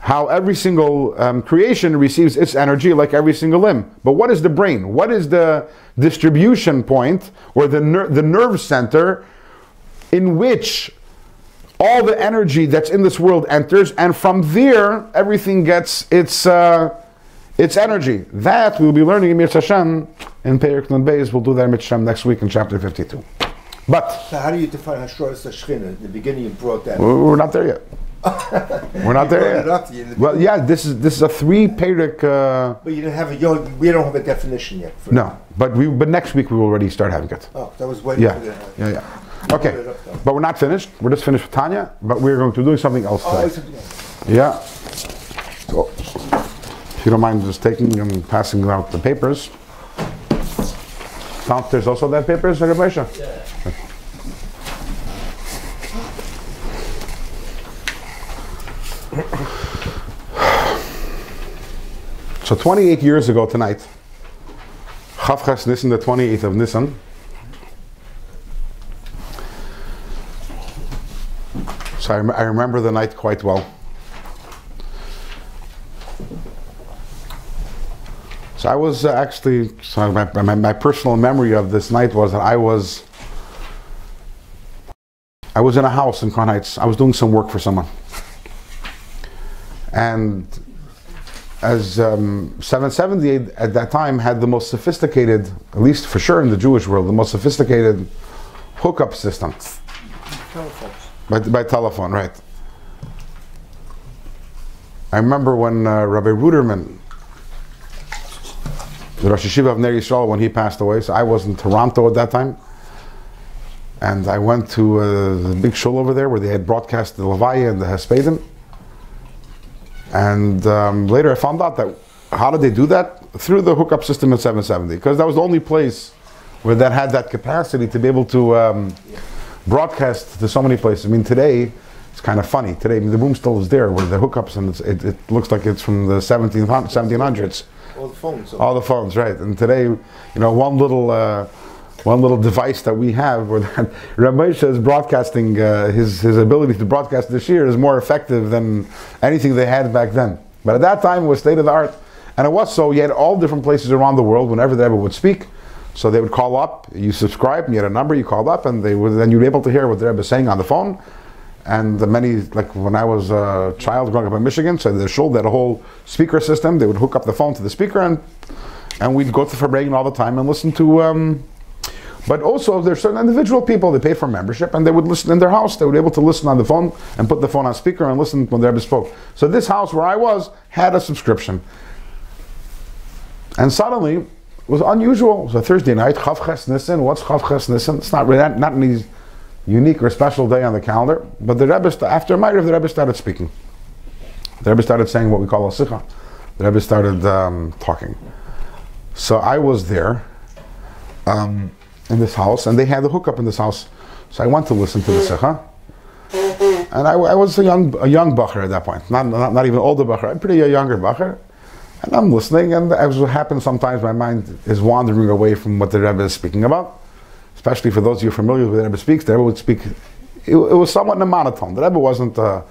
how every single um, creation receives its energy like every single limb. But what is the brain? What is the distribution point or the, ner- the nerve center in which all the energy that's in this world enters, and from there everything gets its uh, its energy. That we'll be learning in Mir Hashem in Perik Nun Beis. We'll do that in Hashem next week in chapter 52. But So how do you define Hashras Hashchina? In the beginning you brought that. we're not there yet. We're not there yet. up to you in the Well, yeah, this is this is a three Perik. Uh, But you didn't have a, you don't, we don't have a definition yet. For no, but we but next week we will already start having it. Oh, that was waiting Yeah, for the. yeah, yeah. Okay, but we're not finished. We're just finished with Tanya, but we're going to do something else Oh, today. it's- Yeah. So, if you don't mind just taking and passing out the papers. Downstairs also that papers, Rabbi Moshe? So 28 years ago tonight, Chavchas Nisan, the 28th of Nisan, so I, rem- I remember the night quite well. So I was uh, actually, so my, my, my personal memory of this night was that I was, I was in a house in Crown Heights. I was doing some work for someone. And as um, 770 at that time had the most sophisticated, at least for sure in the Jewish world, the most sophisticated hookup system. By, by telephone, right. I remember when uh, Rabbi Ruderman, the Rosh Hayeshiva of Ner Yisrael, when he passed away, so I was in Toronto at that time. And I went to uh, the big shul over there where they had broadcast the Levaya and the Hespedim. And um, later I found out that how did they do that? Through the hookup system at 770, because that was the only place where that had that capacity to be able to um, broadcast to so many places. I mean, today it's kind of funny. Today I mean, the room still is there where the hookups, and it's, it, it looks like it's from the 1700, 1700s. All the phones. All the phones, right? And today, you know, one little uh, one little device that we have, where that Ramesha is broadcasting uh, his his ability to broadcast this year is more effective than anything they had back then. But at that time, it was state of the art, and it was so. You had all different places around the world whenever the Rebbe would speak. So they would call up, you subscribe, and you had a number, you called up, and they would then you'd be able to hear what the Rebbe is saying on the phone. And the many, like when I was a child growing up in Michigan, so the had a whole speaker system. They would hook up the phone to the speaker, and and we'd go to Farbrengen all the time and listen to. Um, but also, there's certain individual people they paid for membership, and they would listen in their house. They would be able to listen on the phone and put the phone on speaker and listen when the Rebbe spoke. So this house where I was had a subscription, and suddenly it was unusual. It was a Thursday night, Chavches Nissen. What's Chavches Nissen? It's not really not, any unique or special day on the calendar. But the Rebbe, after Ma'ariv, the Rebbe started speaking. The Rebbe started saying what we call a sikha. The Rebbe started um, talking. So I was there um, in this house, and they had the hookup in this house. So I went to listen to the sikha. Uh-huh. And I, I was a young, a young bacher at that point, not, not, not even older bacher, I'm pretty a younger bacher. And I'm listening, and as happens sometimes, my mind is wandering away from what the Rebbe is speaking about. Especially for those of you familiar with the Rebbe speaks, the Rebbe would speak. It, it was somewhat in a monotone. The Rebbe wasn't a,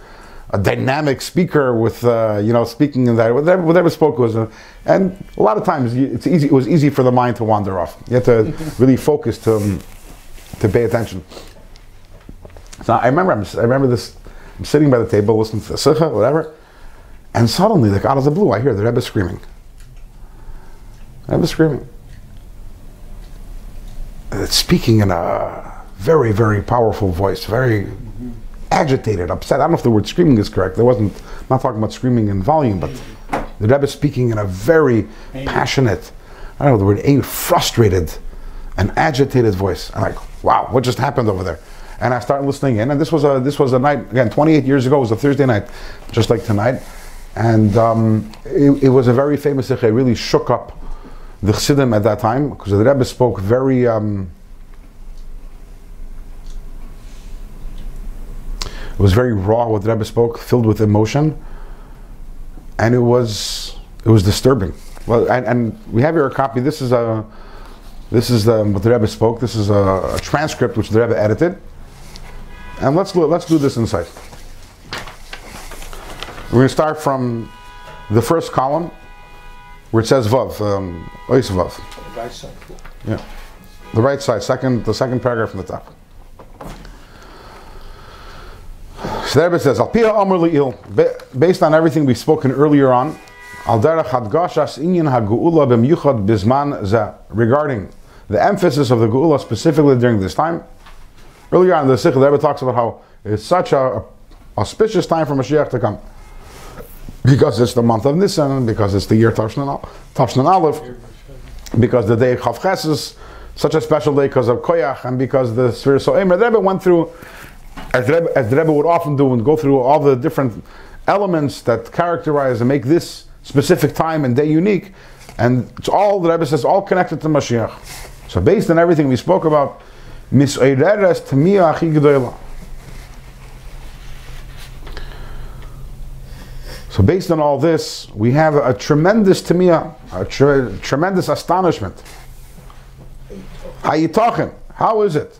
a dynamic speaker with, uh, you know, speaking in that. Whatever, whatever spoke was, a, and a lot of times it's easy. It was easy for the mind to wander off. You had to really focus to um, to pay attention. So I remember, I'm, I remember this. I'm sitting by the table listening to the sikha, whatever, and suddenly, like out of the blue, I hear the Rebbe screaming. The Rebbe screaming. Uh, speaking in a very, very powerful voice, very agitated, upset. I don't know if the word screaming is correct. There wasn't. I'm not talking about screaming in volume, but the Rebbe speaking in a very passionate. I don't know the word. a frustrated, and agitated voice. I'm like, wow, what just happened over there? And I started listening in, and this was a this was a night again, 28 years ago. It was a Thursday night, just like tonight, and um, it, it was a very famous. It really shook up the Chassidim at that time because the Rebbe spoke very. Um, it was very raw what the Rebbe spoke, filled with emotion, and it was it was disturbing. Well, and, and we have here a copy. This is a this is um, what the Rebbe spoke. This is a, a transcript which the Rebbe edited, and let's let's do this inside. We're going to start from the first column where it says Vav, um, Ois Vav. Right side. Yeah. The right side, second, the second paragraph from the top. It says, Al Amr based on everything we've spoken earlier on, Al regarding the emphasis of the Geula specifically during this time. Earlier on the Sikha, the Rebbe talks about how it's such a auspicious time for Mashiach to come. Because it's the month of Nisan, because it's the year Tafshan Aleph, because the day of Chav is such a special day because of Koyach and because the Sphere So The Rebbe went through, as the Rebbe, as the Rebbe would often do, and go through all the different elements that characterize and make this specific time and day unique. And it's all, the Rebbe says, all connected to Mashiach. So based on everything we spoke about, Tamiya. So based on all this, we have a tremendous tamiyah, a tre- tremendous astonishment. How you talking? How is it?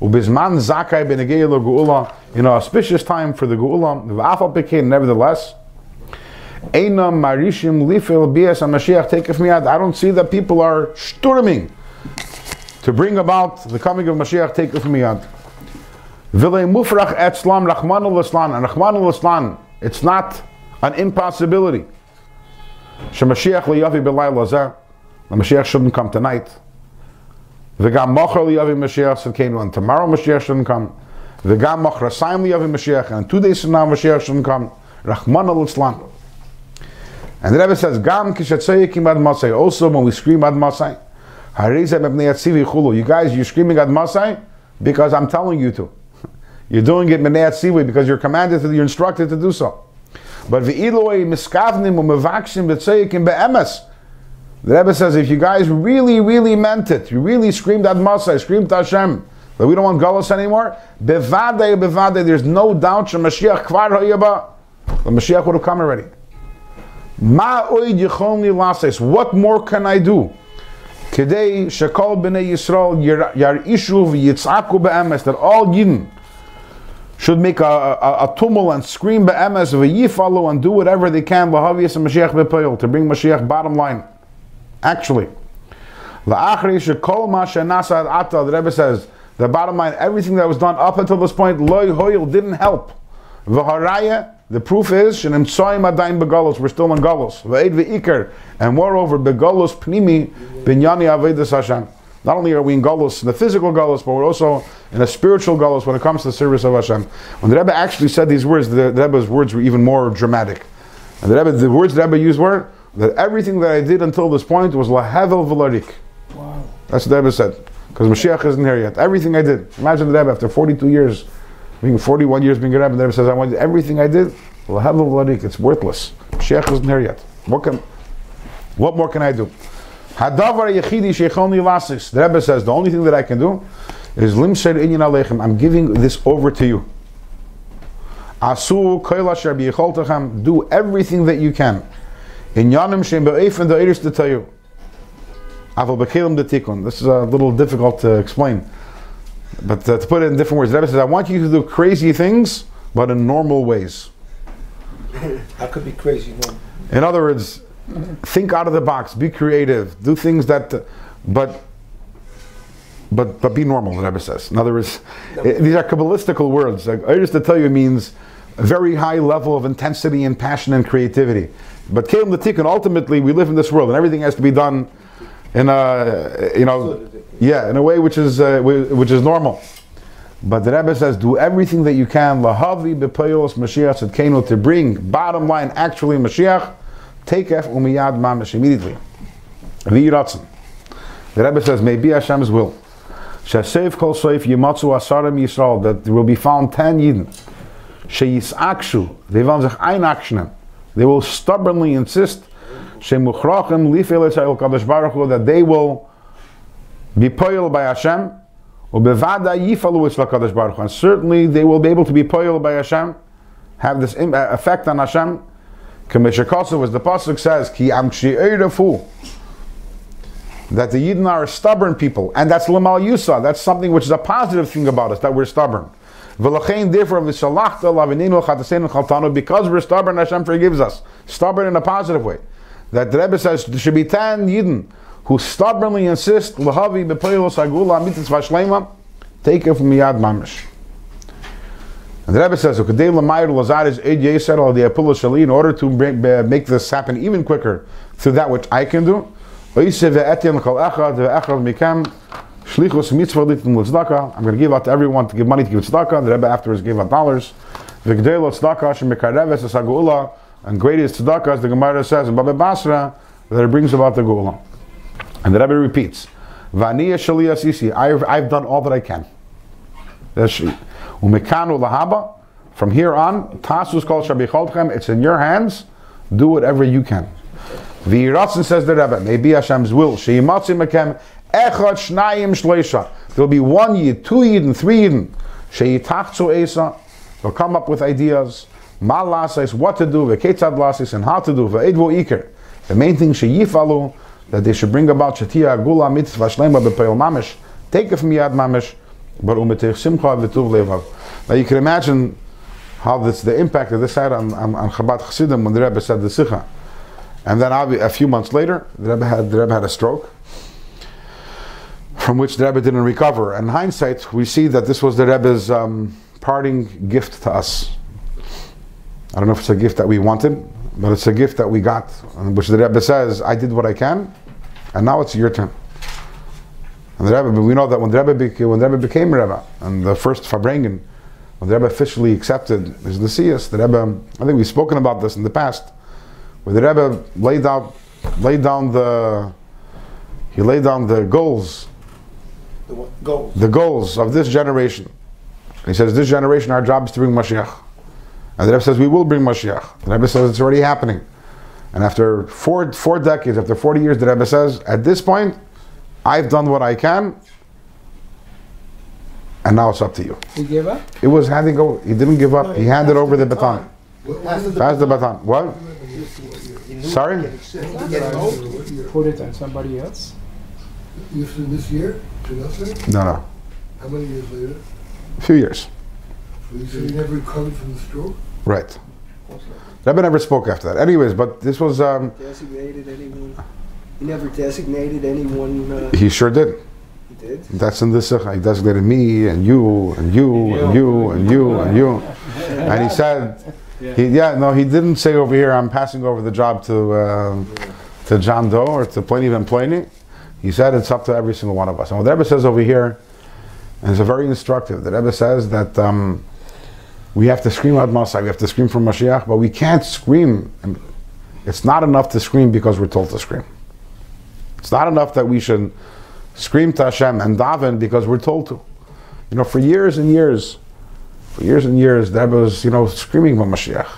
Ubizman Zakai Benegei Lo Geula, in an auspicious time for the Geula, V'afal Pekin, nevertheless, Einam Marishim Lifil Bias HaMashiach Takef Miyad. I don't see that people are storming to bring about the coming of Mashiach Takef Miyad. V'lei Mufrach Etzlam Rachman al and Rachman al it's not an impossibility. Shemashiach liyavi b'layla zeh. The Mashiach shouldn't come tonight. V'gam mocher liyavi Mashiach tzedkenu. And tomorrow Mashiach shouldn't come. V'gam mochrasayim liyavi Mashiach. And two days from now Mashiach shouldn't come. Rachman al And the Rebbe says, Gam kishatzayikim ad. Also, when we scream ad masay, Harizah mebnei atzivi chulu. You guys, you're screaming ad masay because I'm telling you to. You're doing it mebnei atzivi because you're commanded to, you're instructed to do so. But v'iloi miskavnim u'mevakshim b'tzeyikim be'emes. The Rebbe says, if you guys really, really meant it, you really screamed ad Masai, screamed to Hashem, that we don't want Galus anymore, bevadei, bevadei, there's no doubt the Mashiach would have come already. What more can I do? Kedei shekol b'nei Yisrael yar ishu v'yitzaku be'emes, that all Yidden, should make a, a, a tumult and scream be'emes v'yifalu and do whatever they can lahavias and Mashiach b'poyel to bring Mashiach bottom line. Actually. The Rebbe says the bottom line, everything that was done up until this point, loy hoyel didn't help. V'haraya, the proof is shenim tsoyim adayin begalos. We're still in galos. And moreover begalos pnimi binyani avedus Hashem. Not only are we in galus, in the physical galus, but we're also in a spiritual galus when it comes to the service of Hashem. When the Rebbe actually said these words, the, the Rebbe's words were even more dramatic. And the Rebbe, the words the Rebbe used were that everything that I did until this point was lahevel v'larik. Wow. That's what the Rebbe said. Because Mashiach isn't here yet. Everything I did. Imagine the Rebbe after 42 years, being 41 years being a Rebbe, the Rebbe says, I want everything I did, lahevel v'larik. It's worthless. Mashiach isn't here yet. What can, what more can I do? Hadavar yechidi sheichoni lasis. The Rebbe says the only thing that I can do is limser inyan aleichem. I'm giving this over to you. Asu koil asher biyicholtechem. Do everything that you can. In yanim shem be'efen the to tell you. Aval bekelim the tikkun. This is a little difficult to explain. But uh, to put it in different words, the Rebbe says, I want you to do crazy things, but in normal ways. I could be crazy. No. In other words, think out of the box, be creative, do things that, but, but, but be normal. The Rebbe says. In other words, eh, these are kabbalistical words. Like, just to tell you means a very high level of intensity and passion and creativity. But Kalim the ultimately, we live in this world, and everything has to be done in a, you know, yeah, in a way which is uh, which is normal. But the Rebbe says, do everything that you can, lahavi bepayos Mashiach tzedkenu, to bring, bottom line, actually Mashiach, takef umiyad mamish, immediately. V'yiratzen. The Rebbe says, may be Hashem's will. Shasev kol soif yimatzu asarim Yisrael, that there will be found ten Yidden. Sheyisakshu, they wollen sich einakshnen. They will stubbornly insist that they will be poil by Hashem. And certainly they will be able to be poil by Hashem, have this uh, effect on Hashem. Kameshakasu, as the pasuk says, ki that the Yidden are stubborn people, and that's Lamal Yusa. That's something which is a positive thing about us, that we're stubborn. Therefore because we're stubborn, Hashem forgives us. Stubborn in a positive way. That the Rebbe says there should be ten Yidden who stubbornly insist, sagula take it from Yad Mamish. And the Rebbe says. In order to make this happen even quicker through that which I can do, "Oise ve'etien kol shlichus mitzvah litin l'tzedakah." I'm going to give out to everyone to give money to give tzedakah. The Rebbe afterwards gave out dollars. V'gdei lo tzedakah shemikareves esagula, and great is tzedakah, as the Gemara says in Baba Basra, that it brings about the gula. And the Rebbe repeats, "V'aniya shali asisi." I've done all that I can. That's Umekanu lahaba. From here on, Tasus called Shabicholchem. It's in your hands. Do whatever you can. V'yiratzin says the Rebbe. Maybe Hashem's will. Sheyimatzi mekem echad shnayim. There'll be one yid, two yid, and three yid. Sheyitachzu esa. They'll come up with ideas. Ma lasais, what to do. V'ketzad lasis, and how to do. V'edvo iker. The main thing sheyifalu that they should bring about shatia gula mitzvah shlema b'peil mamish. Take it from yad mamish but umetech simcha v'tuv levav. Now you can imagine how this the impact of this had on, on, on Chabad Chassidim when the Rebbe said the Sikha. And then a few months later, the Rebbe had the Rebbe had a stroke, from which the Rebbe didn't recover. And in hindsight, we see that this was the Rebbe's um, parting gift to us. I don't know if it's a gift that we wanted, but it's a gift that we got, in which the Rebbe says, "I did what I can, and now it's your turn." And the Rebbe, we know that when the Rebbe, beca- when the Rebbe became Rebbe, and the first Farbrengen, when the Rebbe officially accepted his Nesias, the Rebbe, I think we've spoken about this in the past, where the Rebbe laid out, laid down the, he laid down the goals, The what- goals. the goals of this generation. And he says, this generation, our job is to bring Mashiach. And the Rebbe says, we will bring Mashiach. The Rebbe says, it's already happening. And after four, four decades, after 40 years, the Rebbe says, at this point, I've done what I can, and now it's up to you. He gave up? It was handing over. He didn't give up. He handed over the baton. What- what is Pass the baton. What? Sorry? he said, "Get it over." What year? Put it on somebody else? You said this year, to nothing? No, no. How many years later? A few years. So you said you never recovered from the stroke? Right. Rebbe never spoke after that. Anyways, but this was. Um, Designated anyone? He never designated anyone, uh, he sure did. he did? That's in the Sikha. He designated me and you and you and you and you and you. And he said, he, yeah, no, he didn't say over here, I'm passing over the job to um, to John Doe or to Ploni ben Ploni. He said it's up to every single one of us. And what the Rebbe says over here, a very instructive, the Rebbe says that um, we have to scream out Masai, we have to scream for Mashiach, but we can't scream. It's not enough to scream because we're told to scream. It's not enough that we should scream to Hashem and daven because we're told to. You know, for years and years, for years and years, the Rebbe was, you know, screaming for Mashiach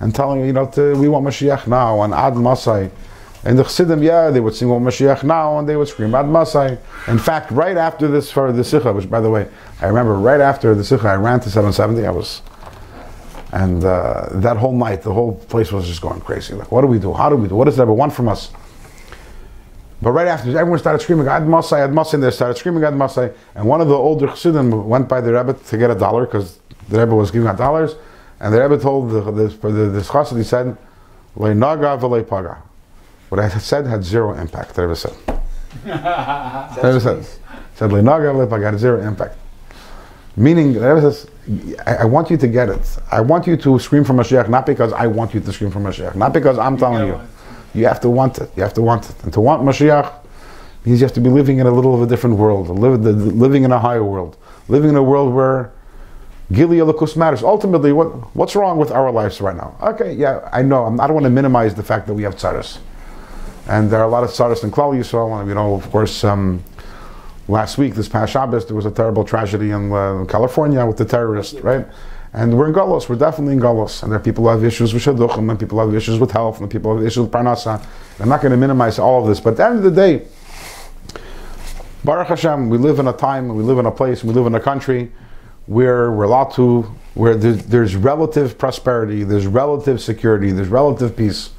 and telling, you know, to, we want Mashiach now and Ad Masai. And the Chassidim, yeah, they would sing "Want Mashiach now, and they would scream "Ad Masai." In fact, right after this for the Sikha, which by the way, I remember right after the Sikha, I ran to 770. I was, and uh, that whole night, the whole place was just going crazy. Like, what do we do? How do we do? What does the Rebbe want from us? But right after, everyone started screaming "Ad Masai, Ad Masai." and They started screaming "Ad Masai," and one of the older Chassidim went by the Rebbe to get a dollar because the Rebbe was giving out dollars, and the Rebbe told the the the, the Chassid, he said, "Lei naga v'lei paga." What I said had zero impact. The Rebbe said. The Rebbe said, said "Lei naga v'lei paga" had zero impact. Meaning, says, I, I want you to get it. I want you to scream for Mashiach, not because I want you to scream for Mashiach, not because I'm telling you. You have to want it. You have to want it. And to want Mashiach means you have to be living in a little of a different world, living in a higher world, living in a world where Gili matters. Ultimately, what, what's wrong with our lives right now? Okay, yeah, I know. I'm, I don't want to minimize the fact that we have tzaras. And there are a lot of tzaras in Klal Yisrael. And, you know, of course, um, last week, this past Shabbos, there was a terrible tragedy in uh, California with the terrorist, right? And we're in Golos, we're definitely in Golos. And there are people who have issues with Shaduchim, and people have issues with health, and people have issues with Parnasa. I'm not going to minimize all of this, but at the end of the day, Baruch Hashem, we live in a time, we live in a place, we live in a country where we're allowed to, where there's, there's relative prosperity, there's relative security, there's relative peace.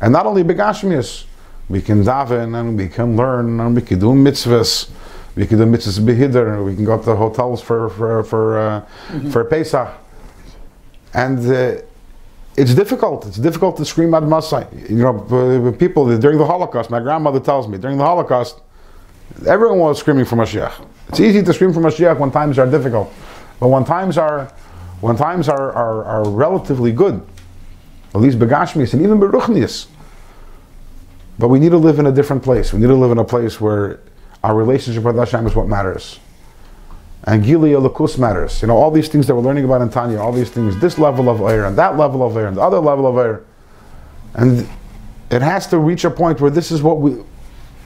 And not only Begashmias, we can daven and we can learn and we can do mitzvahs. We can do mitzvahs behiddur. We can go to hotels for for for uh, for Pesach. And uh, it's difficult. It's difficult to scream ad Masai. You know, people during the Holocaust. My grandmother tells me during the Holocaust, everyone was screaming for Mashiach. It's easy to scream for Mashiach when times are difficult, but when times are when times are are, are relatively good, at least begashmius and even beruchnius. But we need to live in a different place. We need to live in a place where our relationship with Hashem is what matters. And Gilui Elokus matters. You know, all these things that we're learning about in Tanya, all these things, this level of air and that level of air and the other level of air. And it has to reach a point where this is what we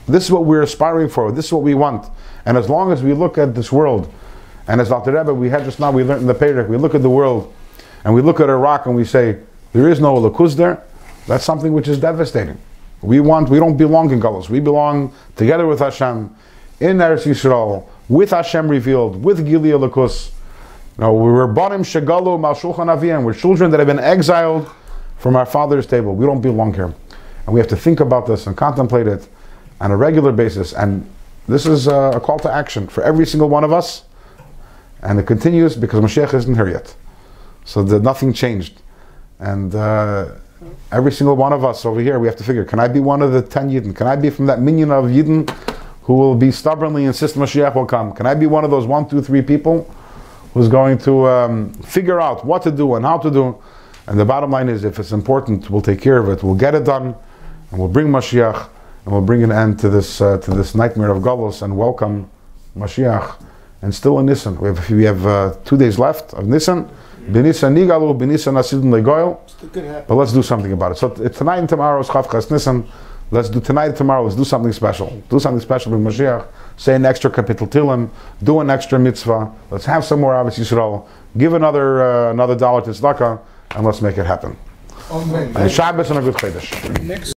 this is what we're aspiring for, this is what we want. And as long as we look at this world, and as Dr. Rebbe, we had just now, we learned in the Perek, we look at the world, and we look at Iraq and we say, there is no Elokus there, that's something which is devastating. We want, we don't belong in Galus. We belong together with Hashem in Eretz Yisrael, with Hashem revealed, with Gilui Elokus. No, we were Barim Shagalu Mal Shulchan Aviyim. We're children that have been exiled from our father's table. We don't belong here. And we have to think about this and contemplate it on a regular basis. And this is a, a call to action for every single one of us. And it continues because Mashiach isn't here yet. So that nothing changed. And uh, every single one of us over here, we have to figure, can I be one of the 10 Yidden? Can I be from that minyan of Yidden who will be stubbornly insist Mashiach will come? Can I be one of those one, two, three people who's going to um, figure out what to do and how to do? And the bottom line is, if it's important, we'll take care of it. We'll get it done, and we'll bring Mashiach, and we'll bring an end to this uh, to this nightmare of Golos, and welcome Mashiach. And still in Nisan, we have we have uh, two days left of Nisan. Benisan Nigalu, Benisan Asidun Legoil. Still could happen. But let's do something about it. So tonight and tomorrow is Chof Ches Nisan. Let's do tonight and tomorrow. Let's do something special. Do something special with Mashiach. Say an extra kapitel Tehillim. Do an extra mitzvah. Let's have some more Ahavas Yisrael. Give another uh, another dollar to tzedakah, and let's make it happen. Amen. And Shabbos and a good Chodesh.